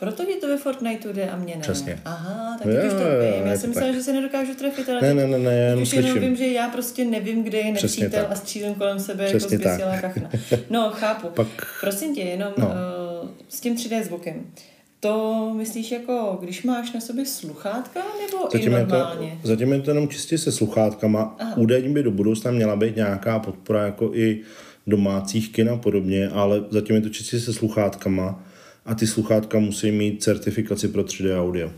Proto ti to ve Fortniteu jde a mě ne. Přesně. Aha, tak teď už to vím. Já to jsem myslela, tak. že se nedokážu trefit, ale Ne, ne, ne, ne, já už jenom vím, že já prostě nevím, kde je nepřítel a střílím kolem sebe Přesně jako zběsilá kachna. No, chápu. <laughs> Pak- Prosím tě, jenom No. uh, s tím 3D zvukem. To myslíš jako, když máš na sobě sluchátka, nebo Zatím i je, to, normálně? zatím je to jenom čistě se sluchátkama. Aha. Údajně by do budoucna měla být nějaká podpora jako i domácích kin a podobně, ale zatím je to čistě se sluchátkama a ty sluchátka musí mít certifikaci pro 3D audio.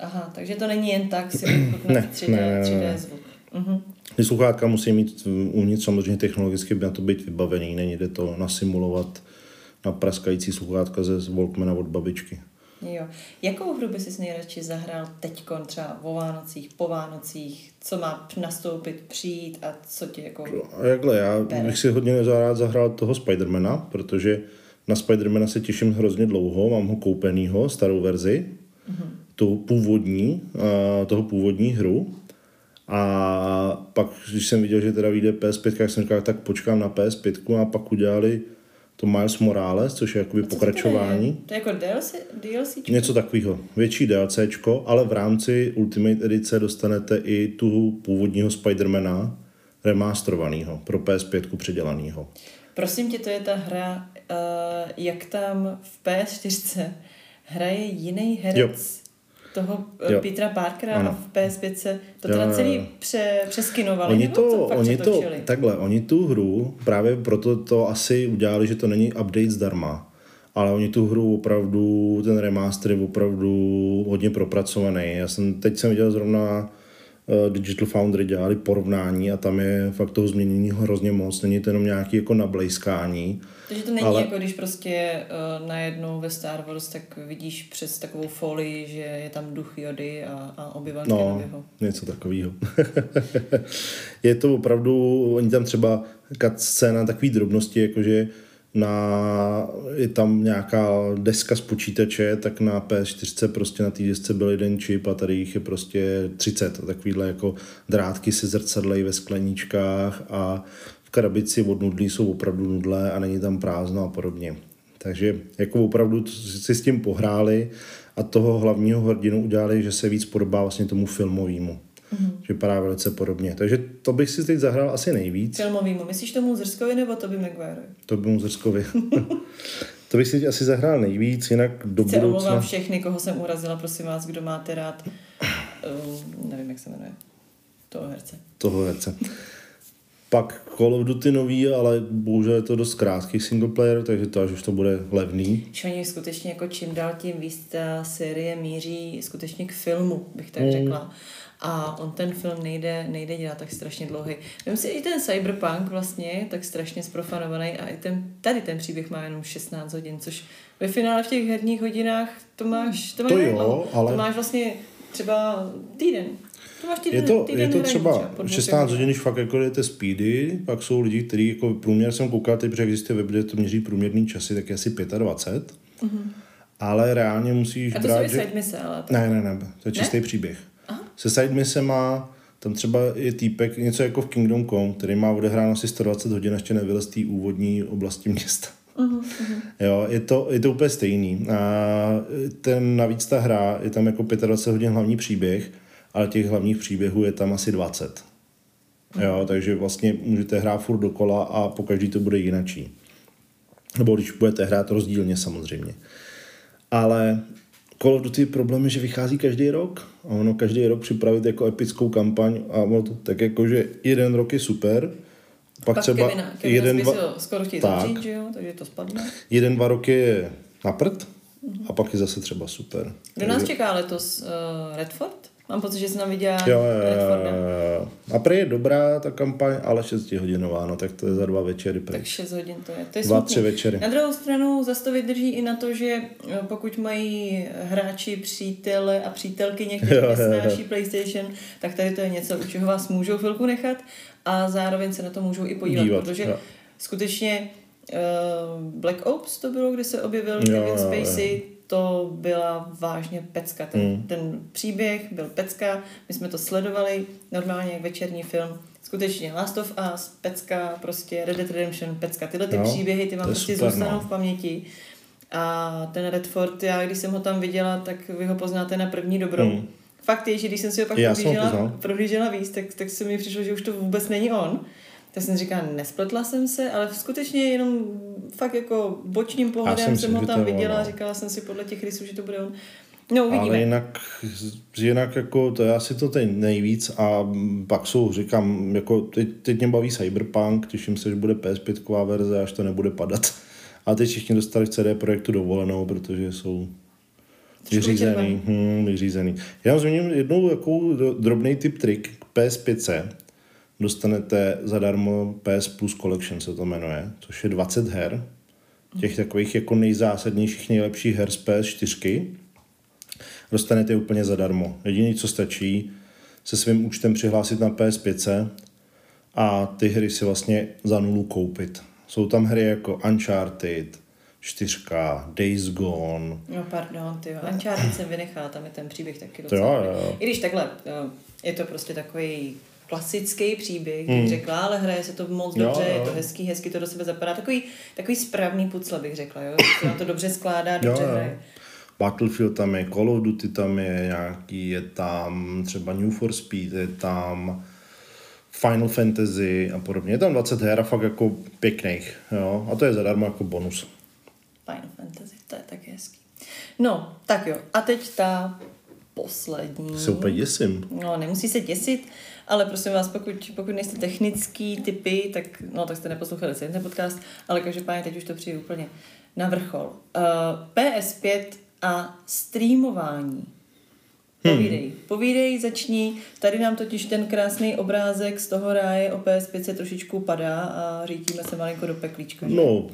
Aha, takže to není jen tak si <clears throat> Ne, 3D, ne, ne, ne, 3D ne. zvuk. Mhm. Ty sluchátka musí mít uvnitř samozřejmě technologicky by na to být vybavený, není jde to nasimulovat na praskající sluchátka ze Walkmana od babičky. Jo. Jakou hru by si nejradši zahrál teďkon, třeba o Vánocích, po Vánocích, co má nastoupit, přijít a co ti jako... Jakhle, já Bere. bych si hodně rád zahrál toho Spidermana, protože na Spidermana se těším hrozně dlouho, mám ho koupenýho, starou verzi, mm-hmm. tu původní, a toho původní hru. A pak, když jsem viděl, že teda vyjde PS5, tak jsem říkal, tak počkám na PS5 a pak udělali to Miles Morales, což je jakoby Co to pokračování. je? To je jako DLC? DLC? Něco takového. Větší DLCčko, ale v rámci Ultimate edice dostanete i tu původního Spidermana remasterovaného pro PS5 předělanýho. Prosím tě, to je ta hra, uh, jak tam v PS4 hraje jiný herec Jo. toho Jo. jo. Petra Parkera a Ano. v PS5 to teda jo, celý pře, přeskinovali, Oni to, oni to, takhle, oni tu hru, právě proto to asi udělali, že to není update zdarma, ale oni tu hru opravdu, ten remaster je opravdu hodně propracovaný. Já jsem, teď jsem viděl zrovna Digital Foundry dělali porovnání a tam je fakt toho změnění hrozně moc. Není to jenom nějaký jako nablejskání. Takže to není ale- jako když prostě uh, najednou ve Star Wars tak vidíš přes takovou folii, že je tam duch Jody a, a Obi-Wan No, něco takového. <laughs> je to opravdu, oni tam třeba scéna takový drobnosti, jakože na, je tam nějaká deska z počítače, tak na PS4 prostě na té desce byl jeden čip a tady jich je prostě 30. A Takovýhle jako drátky se zrcadlejí ve skleníčkách a v krabici od nudlí jsou opravdu nudle a není tam prázdno a podobně. Takže jako opravdu si s tím pohráli a toho hlavního hrdinu udělali, že se víc podobá vlastně tomu filmovému. Mm-hmm. Že vypadá velice podobně. Takže to bych si teď zahrál asi nejvíc. Filmovýmu. Myslíš tomu Zrskovi nebo Toby? To by mu Zrskovi. <laughs> to bych si teď asi zahrál nejvíc, jinak do omlouvám budoucna... všechny, koho jsem urazila, prosím vás, kdo máte rád. Uh, nevím, jak se jmenuje. Toho herce. toho herce. Pak Call of Duty nový, ale bohužel je to dost krátký single player, takže to až už to bude levný. Že oni skutečně jako čím dál tím víc ta série míří skutečně k filmu, bych tak Mm. řekla. A on ten film nejde, nejde dělat tak strašně dlouhý. Vím si, i ten Cyberpunk vlastně je tak strašně sprofanovaný a i ten, tady ten příběh má jenom 16 hodin, což ve finále v těch herních hodinách to máš, to máš To jo, ale- to máš vlastně třeba týden. To máš týden, Je to, týden je to třeba pod 16 motivem. hodin, když fakt jako jdete speedy, pak jsou lidi, kteří jako průměr jsem koukal, teď, protože existuje web, kde to měří průměrný časy, tak je asi 25. Ale reálně musíš. A to brát, že... mise, ale to... Ne, ne, ne, to je čistý příběh. Se side misema, tam třeba je týpek, něco jako v Kingdom Come, který má odehráno asi 120 hodin, ještě nevylez z té úvodní oblasti města. Mhm, Jo, je to, je to úplně stejný. A ten, navíc ta hra, je tam jako 25 hodin hlavní příběh, ale těch hlavních příběhů je tam asi 20. Jo, takže vlastně můžete hrát furt dokola a po každý to bude jinačí. Nebo když budete hrát rozdílně samozřejmě. Ale Call of Duty problém je, že vychází každý rok a ono každý rok připravit jako epickou kampaň a ono to tak jako, že jeden rok je super, pak, Pak třeba Kevina, Kevina jeden, dva, skoro chtějí tak. zavřít, že jo, takže to spadne. jeden, dva roky je na prd a pak je zase třeba super. Kdo nás čeká letos? Uh, Redford? Mám pocit, že jsem tam viděla Jo, jo, jo. A prý je dobrá ta kampaň, ale 6 hodinová, no tak to je za dva večery Tak pryč. 6 hodin to je. To je Dva, smutný. tři večery. Na druhou stranu zase to vydrží i na to, že eh, pokud mají hráči přítele a přítelkyně, kteří <laughs> Jo, jo, jo. nesnáší PlayStation, tak tady to je něco, u čeho vás můžou chvilku nechat a zároveň se na to můžou i podívat, Dívat, protože jo. skutečně uh, Black Ops to bylo, kde se objevil Jo, Kevin jo, jo. To byla vážně pecka. Ten, Mm. ten příběh byl pecka, my jsme to sledovali normálně jak večerní film. Skutečně Last of Us, pecka, prostě Red Dead Redemption, pecka. Tyhle ty Jo, příběhy, ty vám je prostě super, zůstanou no. v paměti. A ten Redford, já když jsem ho tam viděla, tak vy ho poznáte na první dobrou. Hmm. Fakt je, že když jsem si ho pak prohlížela, prohlížela víc, tak, tak se mi přišlo, že už to vůbec není on. Tak jsem říkala, nespletla jsem se, ale skutečně jenom fakt jako bočním pohledem jsem jsem ho tam viděla, ono. říkala jsem si podle těch rysů, že to bude on. No, uvidíme. Ale jinak, jinak jako to je asi to teď nejvíc a pak jsou, říkám, jako teď, teď mě baví Cyberpunk, těším se, že bude PS5 verze, až to nebude padat. A teď všichni dostali v CD Projektu dovolenou, protože jsou vyřízený. Hmm, vyřízený. Já vám zmíním jednou dro- drobný tip trik k PS5. Dostanete zadarmo PS Plus Collection se to jmenuje, což je 20 her. Těch takových jako nejzásadnějších, nejlepších her z PS4. Dostanete je úplně zadarmo. Jediné, co stačí, se svým účtem přihlásit na PS5 a ty hry si vlastně za nulu koupit. Jsou tam hry jako Uncharted, 4, Days Gone, No pardon, ty jo. Uncharted jsem vynechala, tam je ten příběh taky docela. jo, jo. I když takhle, jo, je to prostě takový klasický příběh, bych řekla, ale hraje se to moc Hmm. Jo, dobře, jo. je to hezký, hezky to do sebe zapadá. Takový, takový správný pucle, bych řekla, jo. <coughs> Se na to dobře skládá, dobře jo. hraje. Battlefield tam je, Call of Duty tam je nějaký, je tam třeba New for Speed, je tam Final Fantasy a podobně. Je tam 20 her a fakt jako pěkných, jo. A to je zadarmo jako bonus. Final Fantasy, to je taky hezký. No, tak jo. A teď ta poslední. Se úplně děsím. No, nemusí se děsit, ale prosím vás, pokud, pokud nejste technický typy, tak, no, tak jste neposlouchali celý ten podcast, ale každopádně teď už to přijde úplně na vrchol. Uh, PS5 a streamování. Povídej, hmm. povídej, začni. Tady nám totiž ten krásný obrázek z toho ráje o PS5 se trošičku padá a řítíme se malinko do peklíčka. že? No,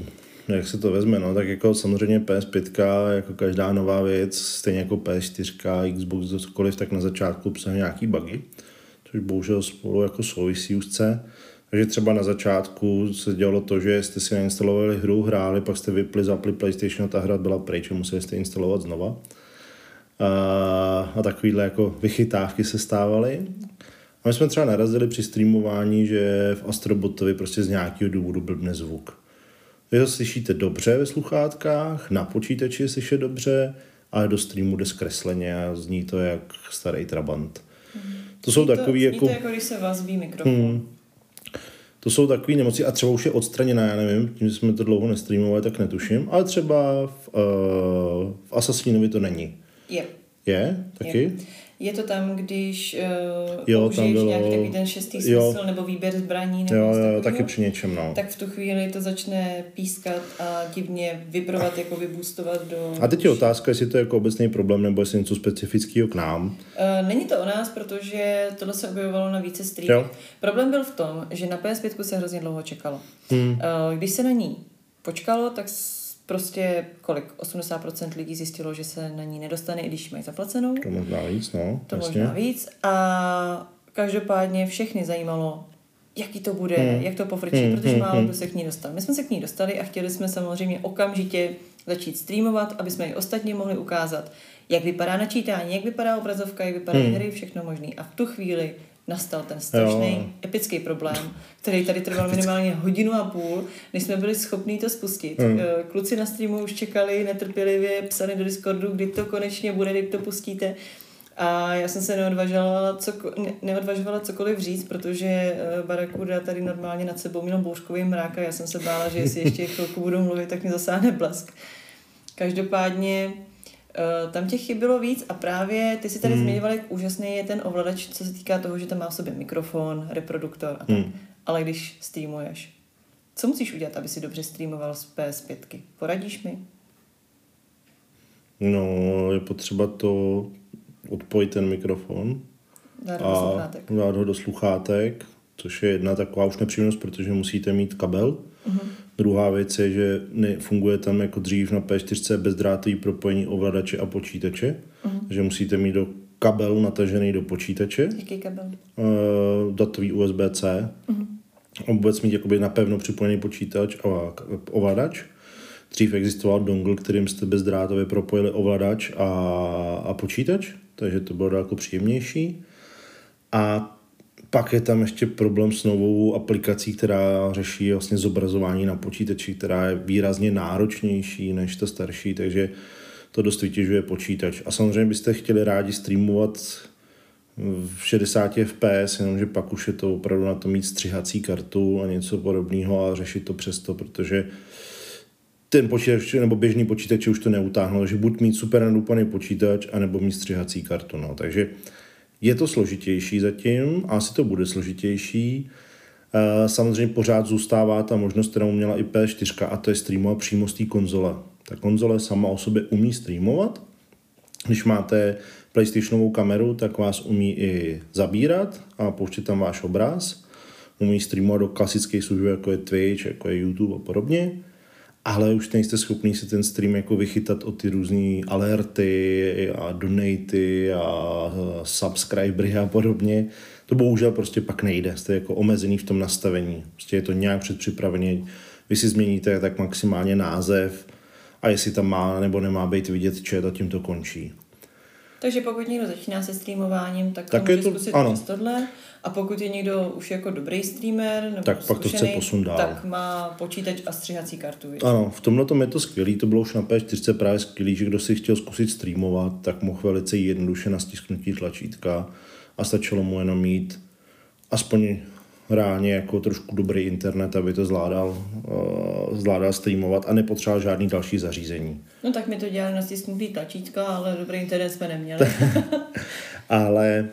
jak se to vezme, no, tak jako samozřejmě PS5, jako každá nová věc, stejně jako PS4, Xbox, cokoliv, tak na začátku obsahuje nějaký bugy, což bohužel spolu jako souvisí úzce. Takže třeba na začátku se dělalo to, že jste si nainstalovali hru, hráli, pak jste vypli, zapli PlayStation a ta hra byla pryč a museli jste instalovat znova. A, a takovýhle jako vychytávky se stávaly. A my jsme třeba narazili při streamování, že v Astrobotovi prostě z nějakého důvodu blbne zvuk. Vy ho slyšíte dobře ve sluchátkách, na počítači je slyšet dobře, ale do streamu jde zkresleně a zní to jak starý Trabant. To jsou takový to, jako... To jako když se vazbí mikrofon. Hmm. To jsou takové nemoci a třeba už je odstraněná, já nevím, tím, že jsme to dlouho nestreamovali, tak netuším, ale třeba v, uh, v Assassinovi to není. Je. Je? Taky? Je. Je to tam, když uh, Jo, tam bylo- nějaký takový ten šestý jo. smysl nebo výběr zbraní nebo Jo, jo, takového, taky při něčem, no. tak v tu chvíli to začne pískat a divně vibrovat, jako vybůstovat do... A teď je otázka, jestli to je jako obecný problém, nebo jestli něco specifického k nám. Uh, není to o nás, protože tohle se objevovalo na více streamech. Jo. Problém byl v tom, že na PS5 se hrozně dlouho čekalo. Hmm. Uh, když se na ní počkalo, tak prostě kolik? 80% lidí zjistilo, že se na ní nedostane, i když mají zaplacenou. To možná víc, no. To jasně. možná víc. A každopádně všechny zajímalo, jaký to bude, Hmm. jak to pofrčí, Hmm, protože hmm, málo hmm. kdo se k ní dostal. My jsme se k ní dostali a chtěli jsme samozřejmě okamžitě začít streamovat, aby jsme i ostatní mohli ukázat, jak vypadá načítání, jak vypadá obrazovka, jak vypadají Hmm. hry, všechno možný. A v tu chvíli nastal ten strašný Jo. epický problém, který tady trval minimálně hodinu a půl, než jsme byli schopní to spustit. Eh, Kluci na streamu už čekali netrpělivě, psali do Discordu, kdy to konečně bude, kdy to pustíte. A já jsem se neodvažovala, co, ne, neodvažovala cokoliv říct, protože eh, Barakuda tady normálně nad sebou měl bouřkový mrák a já jsem se bála, že jestli ještě chvilku budu mluvit, tak mě zasáhne blesk. Každopádně tam těch chyb bylo víc a právě ty si tady Hmm. zmiňoval, jak úžasný je ten ovladač, co se týká toho, že tam má v sobě mikrofon, reproduktor a tak. Hmm. Ale když streamuješ, co musíš udělat, aby si dobře streamoval z PS5? Poradíš mi? No, je potřeba to odpojit ten mikrofon Dát do a sluchátek. dát ho do sluchátek, což je jedna taková už nepříjemnost, protože musíte mít kabel. Mhm. Druhá věc je, že nefunguje tam jako dřív na P4 bezdrátový propojení ovladače a počítače, Mhm. takže musíte mít do kabelu natažený do počítače, Jaký kabel? uh, datový USB-C, a vůbec mít jakoby napevno připojený počítač a ovladač. Dřív existoval dongle, kterým jste bezdrátově propojili ovladač a, a počítač, takže to bylo daleko příjemnější. A pak je tam ještě problém s novou aplikací, která řeší vlastně zobrazování na počítači, která je výrazně náročnější než ta starší, takže to dost vytěžuje počítač. A samozřejmě byste chtěli rádi streamovat v 60 fps, jenomže pak už je to opravdu na to mít střihací kartu a něco podobného a řešit to přesto, protože ten počítač nebo běžný počítač už to neutáhnou, že buď mít super nadupaný počítač, anebo mít střihací kartu. No. Takže je to složitější zatím, asi to bude složitější. Eh, Samozřejmě pořád zůstává ta možnost, kterou měla i P4, a to je streamovat přímo z té konzole. Ta konzole sama o sobě umí streamovat. Když máte PlayStationovou kameru, tak vás umí i zabírat a pouštět tam váš obraz. Umí streamovat do klasických služeb, jako je Twitch, jako je YouTube a podobně. Ale už nejste schopný si ten stream jako vychytat o ty různé alerty a donaty a subscribery a podobně. To bohužel prostě pak nejde. Jste jako omezený v tom nastavení. Prostě je to nějak předpřipravené. Vy si změníte tak maximálně název a jestli tam má nebo nemá být vidět chat a tím to končí. Takže pokud někdo začíná se streamováním, tak, Tak to je může to- zkusit ano. tohle. A pokud je někdo už jako dobrý streamer, nebo Tak pak to chce zkušený, posun dál. tak má počítač a střihací kartu. viď? Ano, v tomhle tom je to skvělý, to bylo už na P4 právě skvělý, že kdo si chtěl zkusit streamovat, tak mohl velice jednoduše na stisknutí tlačítka a stačilo mu jenom mít aspoň reálně jako trošku dobrý internet, aby to zvládal, uh, zvládal streamovat a nepotřeboval žádný další zařízení. No tak mi to dělali na stisknutý tlačítka, ale dobrý internet jsme neměli. <laughs> Ale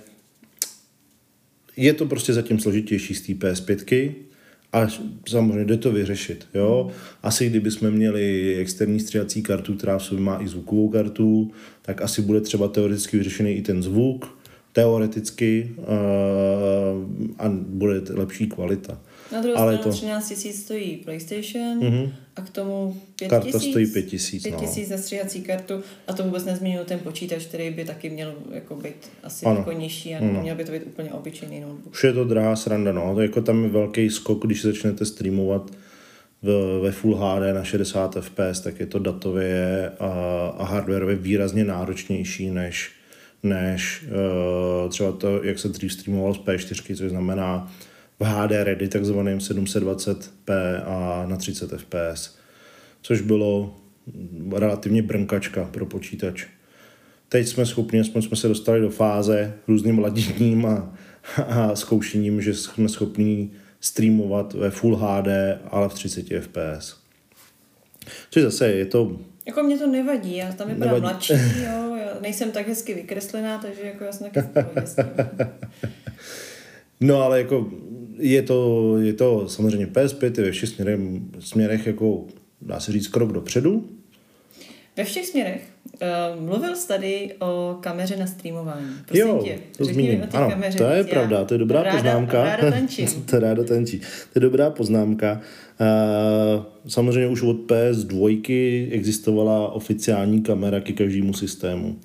je to prostě zatím složitější z té PS5, ale samozřejmě jde to vyřešit. Jo? Asi kdybychom měli externí stříhací kartu, která v sobě má i zvukovou kartu, tak asi bude třeba teoreticky vyřešený i ten zvuk, teoreticky uh, a bude lepší kvalita. Na druhou Ale stranu to- 13 000 stojí PlayStation Mhm. a k tomu 5 Karta 000. stojí 5 tisíc, 5 no. 000 za stříhací kartu a to vůbec nezmiňuji ten počítač, který by taky měl jako být asi Ano. jako nižší a Ano. měl by to být úplně obyčejný notebook. Už je to drahá sranda, no. To jako tam je velký skok, když začnete streamovat v, ve Full HD na 60 fps, tak je to datově a, a hardwareově výrazně náročnější než, než uh, třeba to, jak se dřív streamovalo z P4, což znamená v HD ready takzvaným 720p a na 30 fps, což bylo relativně brnkačka pro počítač. Teď jsme schopni, aspoň jsme se dostali do fáze různým laděním a, a zkoušením, že jsme schopni streamovat ve Full HD, ale v 30 fps. Což zase je to Jako mě to nevadí, já tam vypadám Nevadí. mladší, jo, já nejsem tak hezky vykreslená, takže jako já jsem taky. <laughs> No ale jako je to, je to samozřejmě PS5 je ve všech směrech, směrech jako dá se říct krok dopředu. Ve všech směrech. Uh, mluvil jsi tady o kameře na streamování. Prosím jo, tě, to řekni mi zmíním. Ano, kameře to je pravda, to je dobrá ráda, poznámka. Ráda <laughs> tančím. to je ráda tančí. To je dobrá poznámka. Uh, samozřejmě už od PS2 existovala oficiální kamera ke každému systému.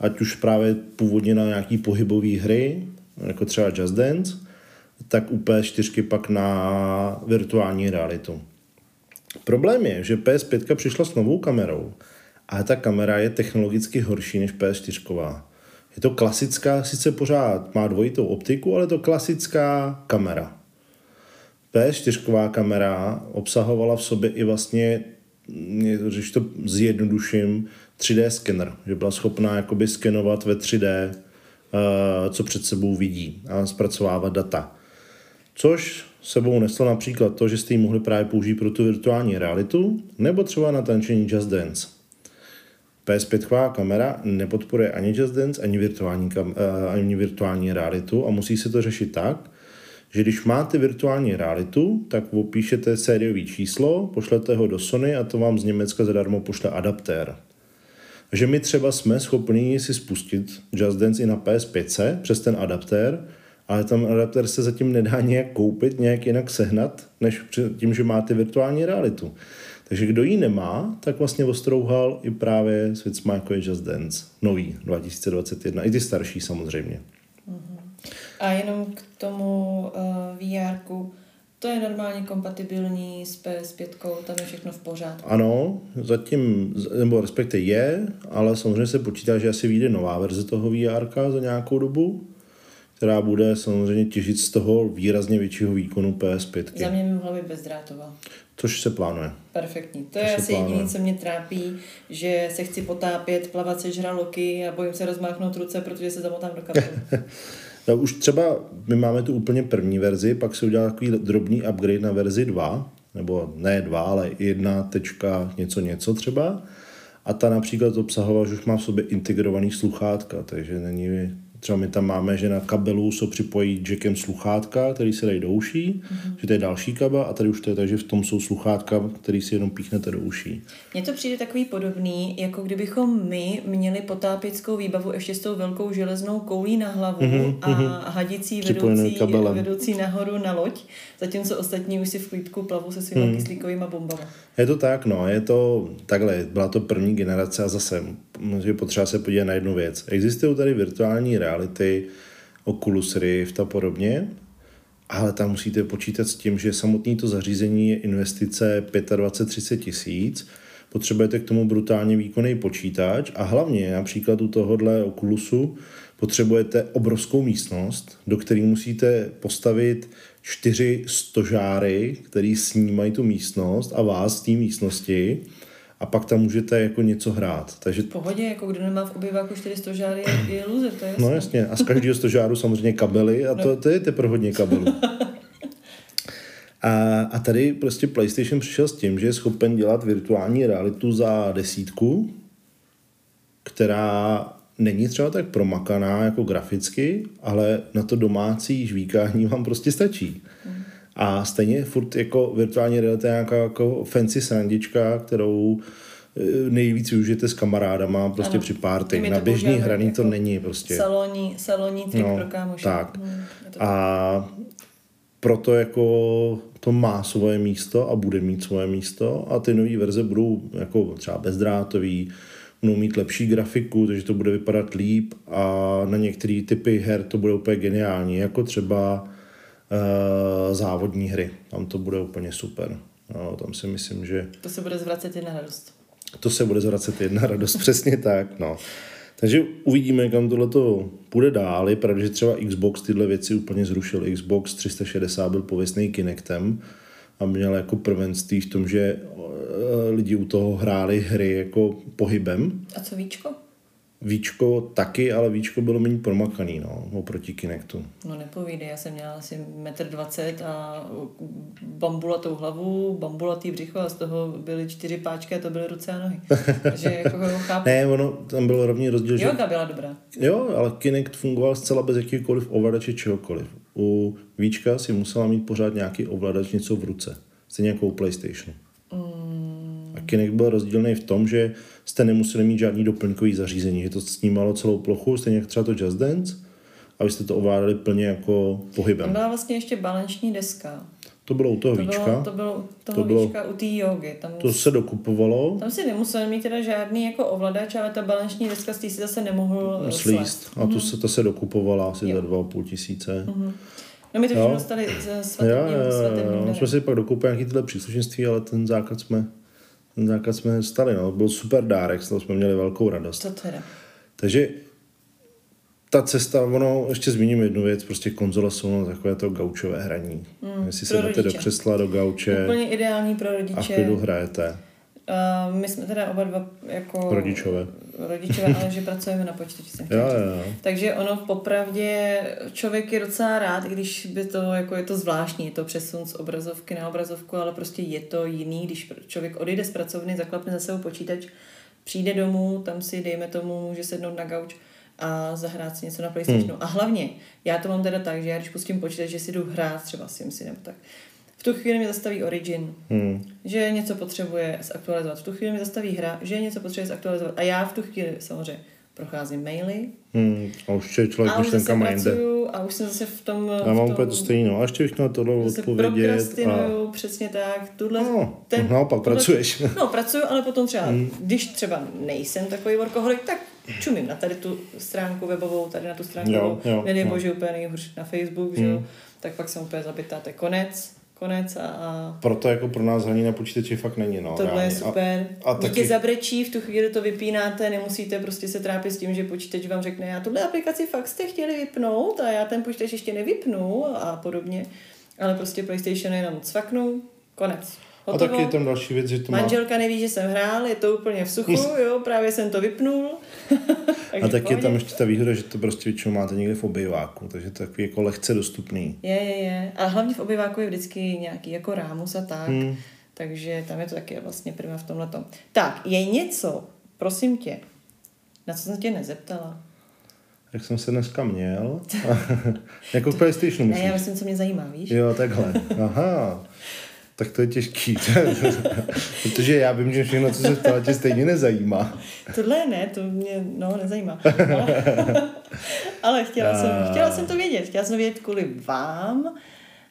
Ať už právě původně na nějaký pohybové hry, jako třeba Just Dance, tak u PS4 pak na virtuální realitu. Problém je, že PS5 přišla s novou kamerou, ale ta kamera je technologicky horší než PS4. Je to klasická, sice pořád má dvojitou optiku, ale to klasická kamera. PS4 kamera obsahovala v sobě i vlastně, když to zjednoduším, 3D skener, že byla schopná jakoby skenovat ve 3D, eh, co před sebou vidí a zpracovávat data. Což sebou neslo například to, že jste ji mohli právě použít pro tu virtuální realitu, nebo třeba na tančení Just Dance. PS5 kamera nepodporuje ani Just Dance, ani virtuální, kam, eh, ani virtuální realitu a musí se to řešit tak, že když máte virtuální realitu, tak opíšete sériový číslo, pošlete ho do Sony a to vám z Německa zadarmo pošle adaptér. Takže my třeba jsme schopni si spustit Just Dance i na PS5 přes ten adaptér, ale ten adaptér se zatím nedá nějak koupit, nějak jinak sehnat, než tím, že máte virtuální realitu. Takže kdo ji nemá, tak vlastně ostrouhal i právě s věcma jako je Just Dance, nový 2021, i ty starší samozřejmě. A jenom k tomu uh, VR, to je normálně kompatibilní s PS5, tam je všechno v pořádku. Ano, zatím, nebo respektive je, ale samozřejmě se počítá, že asi vyjde nová verze toho VR za nějakou dobu, která bude samozřejmě těžit z toho výrazně většího výkonu PS5. Za mě by mohla být bezdrátová. Což se plánuje. Perfektní. To To je asi jediné, co mě trápí, že se chci potápět, plavat se žraloky a bojím se rozmáchnout ruce, protože se zamotám do kabely. <laughs> No, už třeba my máme tu úplně první verzi, pak se udělal takový drobný upgrade na verzi 2, nebo ne 2, ale 1 tečka něco něco třeba. A ta například obsahovala, že už má v sobě integrovaný sluchátka, takže není, třeba my tam máme, že na kabelu se připojí jackem sluchátka, který se dají do uší, mm-hmm. že to je další kabel a tady už to je tak, že v tom jsou sluchátka, který si jenom píchnete do uší. Mně to přijde takový podobný, jako kdybychom my měli potápěckou výbavu ještě s tou velkou železnou koulí na hlavu mm-hmm, a hadicí Připojenou vedoucí, vedoucí nahoru na loď, zatímco ostatní už si v klídku plavou se svými mm. kyslíkovými bombama. Je to tak, no, je to takhle, byla to první generace a zase je potřeba se podívat na jednu věc. Existují tady virtuální reality, Oculus Rift a podobně, ale tam musíte počítat s tím, že samotné to zařízení je investice 25-30 tisíc, potřebujete k tomu brutálně výkonný počítač a hlavně například u tohohle Oculusu potřebujete obrovskou místnost, do které musíte postavit čtyři stožáry, který snímají tu místnost a vás z té místnosti a pak tam můžete jako něco hrát. Takže V pohodě, jako kdo nemá v obyváku 400 žáry, je, je loser, to je jasné. No jasně, a z každého stožáru samozřejmě kabely a to, to je teprve hodně kabelů. <laughs> A, a tady prostě PlayStation přišel s tím, že je schopen dělat virtuální realitu za desítku, která není třeba tak promakaná jako graficky, ale na to domácí žvíkání vám prostě stačí. A stejně furt jako virtuální realita je nějaká jako fancy srandička, kterou eh, nejvíc využijete s kamarádama prostě Ano. při my Na to běžný hraní to jako není prostě. Salonní, salonní trik No, pro kámoše. tak. Hmm, to A proto jako to má svoje místo a bude mít svoje místo a ty nové verze budou jako třeba bezdrátový, budou mít lepší grafiku, takže to bude vypadat líp a na některé typy her to bude úplně geniální, jako třeba uh, závodní hry. Tam to bude úplně super. No, tam si myslím, že To se bude zvracet i na radost. to se bude zvracet jedna radost, <laughs> přesně tak, no. Takže uvidíme, kam tohle to půjde dál. Je pravda, že třeba Xbox tyhle věci úplně zrušil. Xbox 360 byl pověstný Kinectem a měl jako prvenství v tom, že eh, lidi u toho hráli hry jako pohybem. A co víčko? Víčko taky, ale Víčko bylo méně promakaný, no, oproti Kinectu. No nepovídej, já jsem měla asi metr dvacet a bambulatou hlavu, bambulatý břicho a z toho byly čtyři páčky a to byly ruce a nohy. <laughs> Takže jako ho chápu. Ne, ono, tam byl rovný rozdíl, že... Yoga byla dobrá. Jo, ale Kinect fungoval zcela bez jakýkoliv ovladače čehokoliv. U Víčka si musela mít pořád nějaký ovladač něco v ruce. Stejně jako u PlayStationu. Mm, A Kinect byl rozdílný v tom, že jste nemuseli mít žádný doplňkový zařízení, že to snímalo celou plochu, stejně jak třeba to Just Dance, a vy jste to ovládali plně jako tam pohybem. byla vlastně ještě balanční deska. To bylo u toho To Víčka, bylo, to bylo u toho To bylo- víčka u té jogy. Tam, to se dokupovalo, tam si nemusel mít teda žádný jako ovladač, ale ta balanční deska z té si zase nemohl eh, slíst. A to se, to se dokupovala asi Jo. za dva a půl tisíce. No my to Jo. všechno dostali ze <laughs> Jo, svatebním, jo, jo, svatebním jo. darem. jsme si pak dokupovali nějaký tyhle příslušenství, ale ten základ jsme, ten základ jsme stali, no. Byl super dárek, z toho jsme měli velkou radost. Co teda? Takže ta cesta, ono, ještě zmíním jednu věc, prostě konzole jsou no, takové to gaučové hraní. Mm, Jestli se pro jdete do rodiče. křesla, do gauče Úplně ideální pro a v rodiče. klidu hrajete. Uh, my jsme teda oba dva jako Rodičové. rodičové, ale že pracujeme na počítači. Jo, jo, jo. Takže ono popravdě, člověk je docela rád, i když by to, jako je to zvláštní, je to přesun z obrazovky na obrazovku, ale prostě je to jiný, když člověk odejde z pracovny, zaklapne za sebou počítač, přijde domů, tam si, dejme tomu, může sednout na gauč a zahrát si něco na Playstationu. Hmm. A hlavně, já to mám teda tak, že já když pustím počítač, že si jdu hrát třeba SimSy nebo tak, v tu chvíli mi zastaví Origin, Hmm. že něco potřebuje zaktualizovat. V tu chvíli mi zastaví hra, že něco potřebuje zaktualizovat. A já v tu chvíli samozřejmě procházím maily, Hmm. A už je člověk už zase myšlenkama jinde. a už jsem zase v tom... Já v mám úplně to stejné, no. A ještě bych měl tohle odpovědět. A... přesně tak. Tuhle, No, naopak pracuješ. No, pracuju, ale potom třeba, hmm. když třeba nejsem takový workoholik, tak čumím na tady tu stránku webovou, tady na tu stránku Jo, webovou, jo, nedej bože úplně nejhůř na Facebook, že jo, tak pak jsem úplně zabitá, to je konec, konec a, a Proto jako pro nás hraní na počítači fakt není, no. Tohle je reálně. super. A, a taky, zabrečí, v tu chvíli to vypínáte, nemusíte prostě se trápit s tím, že počítač vám řekne, já tuhle aplikaci fakt jste chtěli vypnout a já ten počítač ještě nevypnu a podobně. Ale prostě PlayStation jenom cvaknu, konec. A Hotovo. taky je tam další věc, že to má... Manželka neví, že jsem hrál, je to úplně v suchu, <laughs> jo, právě jsem to vypnul. <laughs> A v taky je tam ještě ta výhoda, že to prostě většinou máte někde v obejváku, takže to je takový jako lehce dostupný. Je, je, je. A hlavně v obyváku je vždycky nějaký jako rámus a tak. Hmm. Takže tam je to taky vlastně prima v tomhle. Tak, je něco, prosím tě, na co jsem tě nezeptala? Jak jsem se dneska měl. <laughs> jako v PlayStationu Ne, já myslím, co mě zajímá, víš? Jo, takhle. Aha. Tak to je těžký. <laughs> Protože já vím, že všechno, co se ptala, tě stejně nezajímá. Tohle ne, to mě, no, nezajímá. Ale, <laughs> ale chtěla, jsem, chtěla jsem to vědět. Chtěla jsem to vědět kvůli vám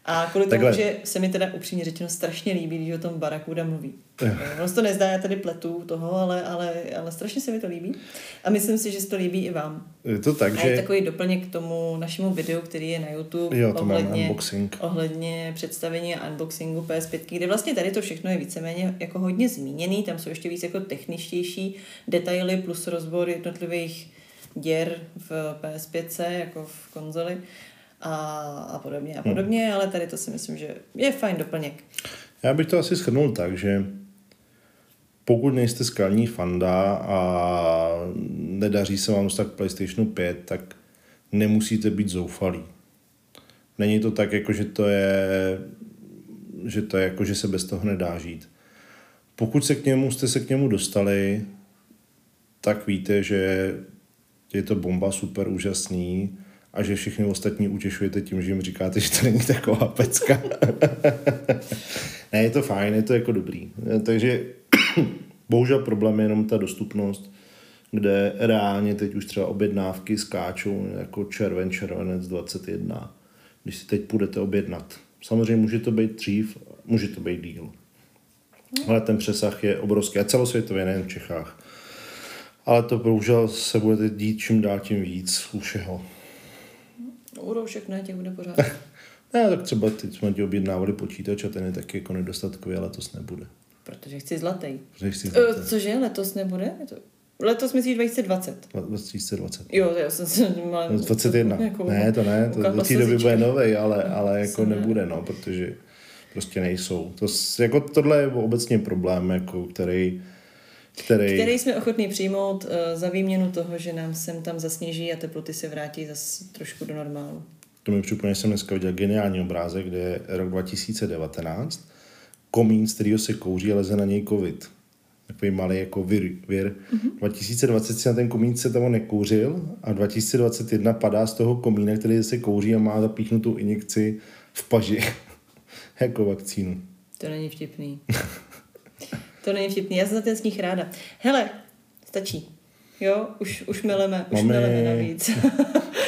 a kvůli tomu, Takhle. že se mi teda upřímně řečeno strašně líbí, když o tom Barakuda mluví. Ono se to nezdá, já tady pletu toho, ale, ale, ale strašně se mi to líbí. A myslím si, že se to líbí i vám. Je to tak, A je že... takový doplněk k tomu našemu videu, který je na YouTube Jo, to ohledně, unboxing. ohledně představení a unboxingu PS5, kde vlastně tady to všechno je víceméně jako hodně zmíněný, tam jsou ještě víc jako techničtější detaily plus rozbor jednotlivých děr v PS5, jako v konzoli a, a podobně a podobně, ale tady to si myslím, že je fajn doplněk. Já bych to asi shrnul tak, že pokud nejste skalní fanda a nedaří se vám dostat k PlayStationu 5, tak nemusíte být zoufalí. Není to tak, jako že to je, že to je jako, že se bez toho nedá žít. Pokud se k němu, jste se k němu dostali, tak víte, že je to bomba super úžasný a že všechny ostatní utěšujete tím, že jim říkáte, že to není taková pecka. <laughs> ne, je to fajn, je to jako dobrý. Takže <clears throat> bohužel problém je jenom ta dostupnost, kde reálně teď už třeba objednávky skáčou jako červen, červenec 21, když si teď půjdete objednat. Samozřejmě může to být dřív, může to být díl. Ale ten přesah je obrovský a celosvětově, nejen v Čechách. Ale to bohužel se bude dít čím dál tím víc u všeho. U roušek ne, těch bude pořád. <laughs> Ne, tak třeba teď jsme ti objednávali počítač a ten je taky jako nedostatkový, ale letos nebude. Protože chci zlatý. Protože chci Uh, cože, letos nebude? Je to... Letos myslíš 2020? 2020. Jo, já jsem se... Má, 21. <laughs> Jako, Ne, to ne, to do té doby bude novej, ale, <laughs> ale jako ne. nebude, no, protože prostě nejsou. To, jako tohle je obecně problém, jako který který... který jsme ochotní přijmout uh, za výměnu toho, že nám sem tam zasněží a teploty se vrátí zase trošku do normálu. To mi připomíná, že jsem dneska viděl geniální obrázek, kde je rok 2019, komín, z kterého se kouří a leze na něj covid. Takový malý jako vir. vir. Mm-hmm. 2020 si na ten komín se tam nekouřil a 2021 padá z toho komína, který se kouří a má zapíchnutou injekci v paži <laughs> jako vakcínu. To není vtipný. <laughs> to není vtipný. Já jsem za ten sníh ráda. Hele, stačí. Jo, už, už mileme, už Mami. mileme navíc. <laughs>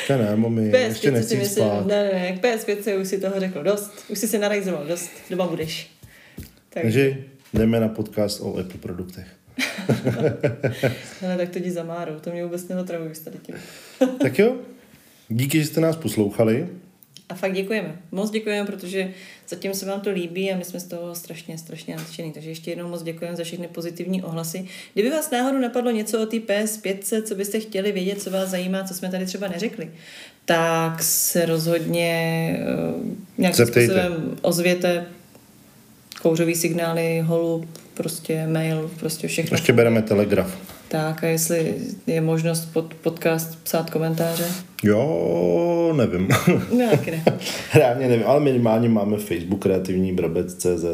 To ne, mami, ještě PS5 si nechci myslím, spát. ne, ne, ne, k PS5 už si toho řekl dost, už si se narajzoval dost, doma budeš. Tak, Takže jdeme na podcast o Apple produktech. <laughs> hele, tak to jdi zamárou, to mě vůbec neotravují s tady tím. tak jo, díky, že jste nás poslouchali. A fakt děkujeme. Moc děkujeme, protože zatím se vám to líbí a my jsme z toho strašně, strašně nadšení. Takže ještě jednou moc děkujeme za všechny pozitivní ohlasy. Kdyby vás náhodou napadlo něco o té PS5, co byste chtěli vědět, co vás zajímá, co jsme tady třeba neřekli, tak se rozhodně uh, nějakým Zeptejte. způsobem ozvěte. Kouřový signály, holub, prostě mail, prostě všechno. Ještě bereme telegraf. Tak a jestli je možnost pod podcast psát komentáře? Jo, nevím. No, taky ne. <laughs> Reálně nevím, ale minimálně máme Facebook kreativní brabec.cz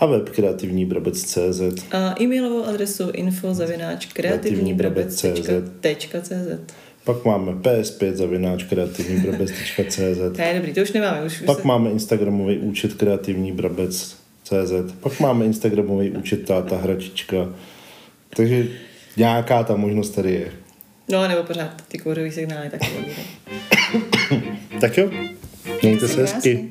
a web kreativní brabec.cz. A e-mailovou adresu info zavináč kreativníbrabec.cz Pak máme PS5 zavináč kreativníbrabec.cz. To je dobrý, to už nemáme. Už Pak se... máme Instagramový účet kreativní brabec.cz. Pak máme Instagramový účet táta hračička. Takže nějaká ta možnost tady je. No, nebo pořád ty kouřový signály taky. Tak jo, mějte se hezky.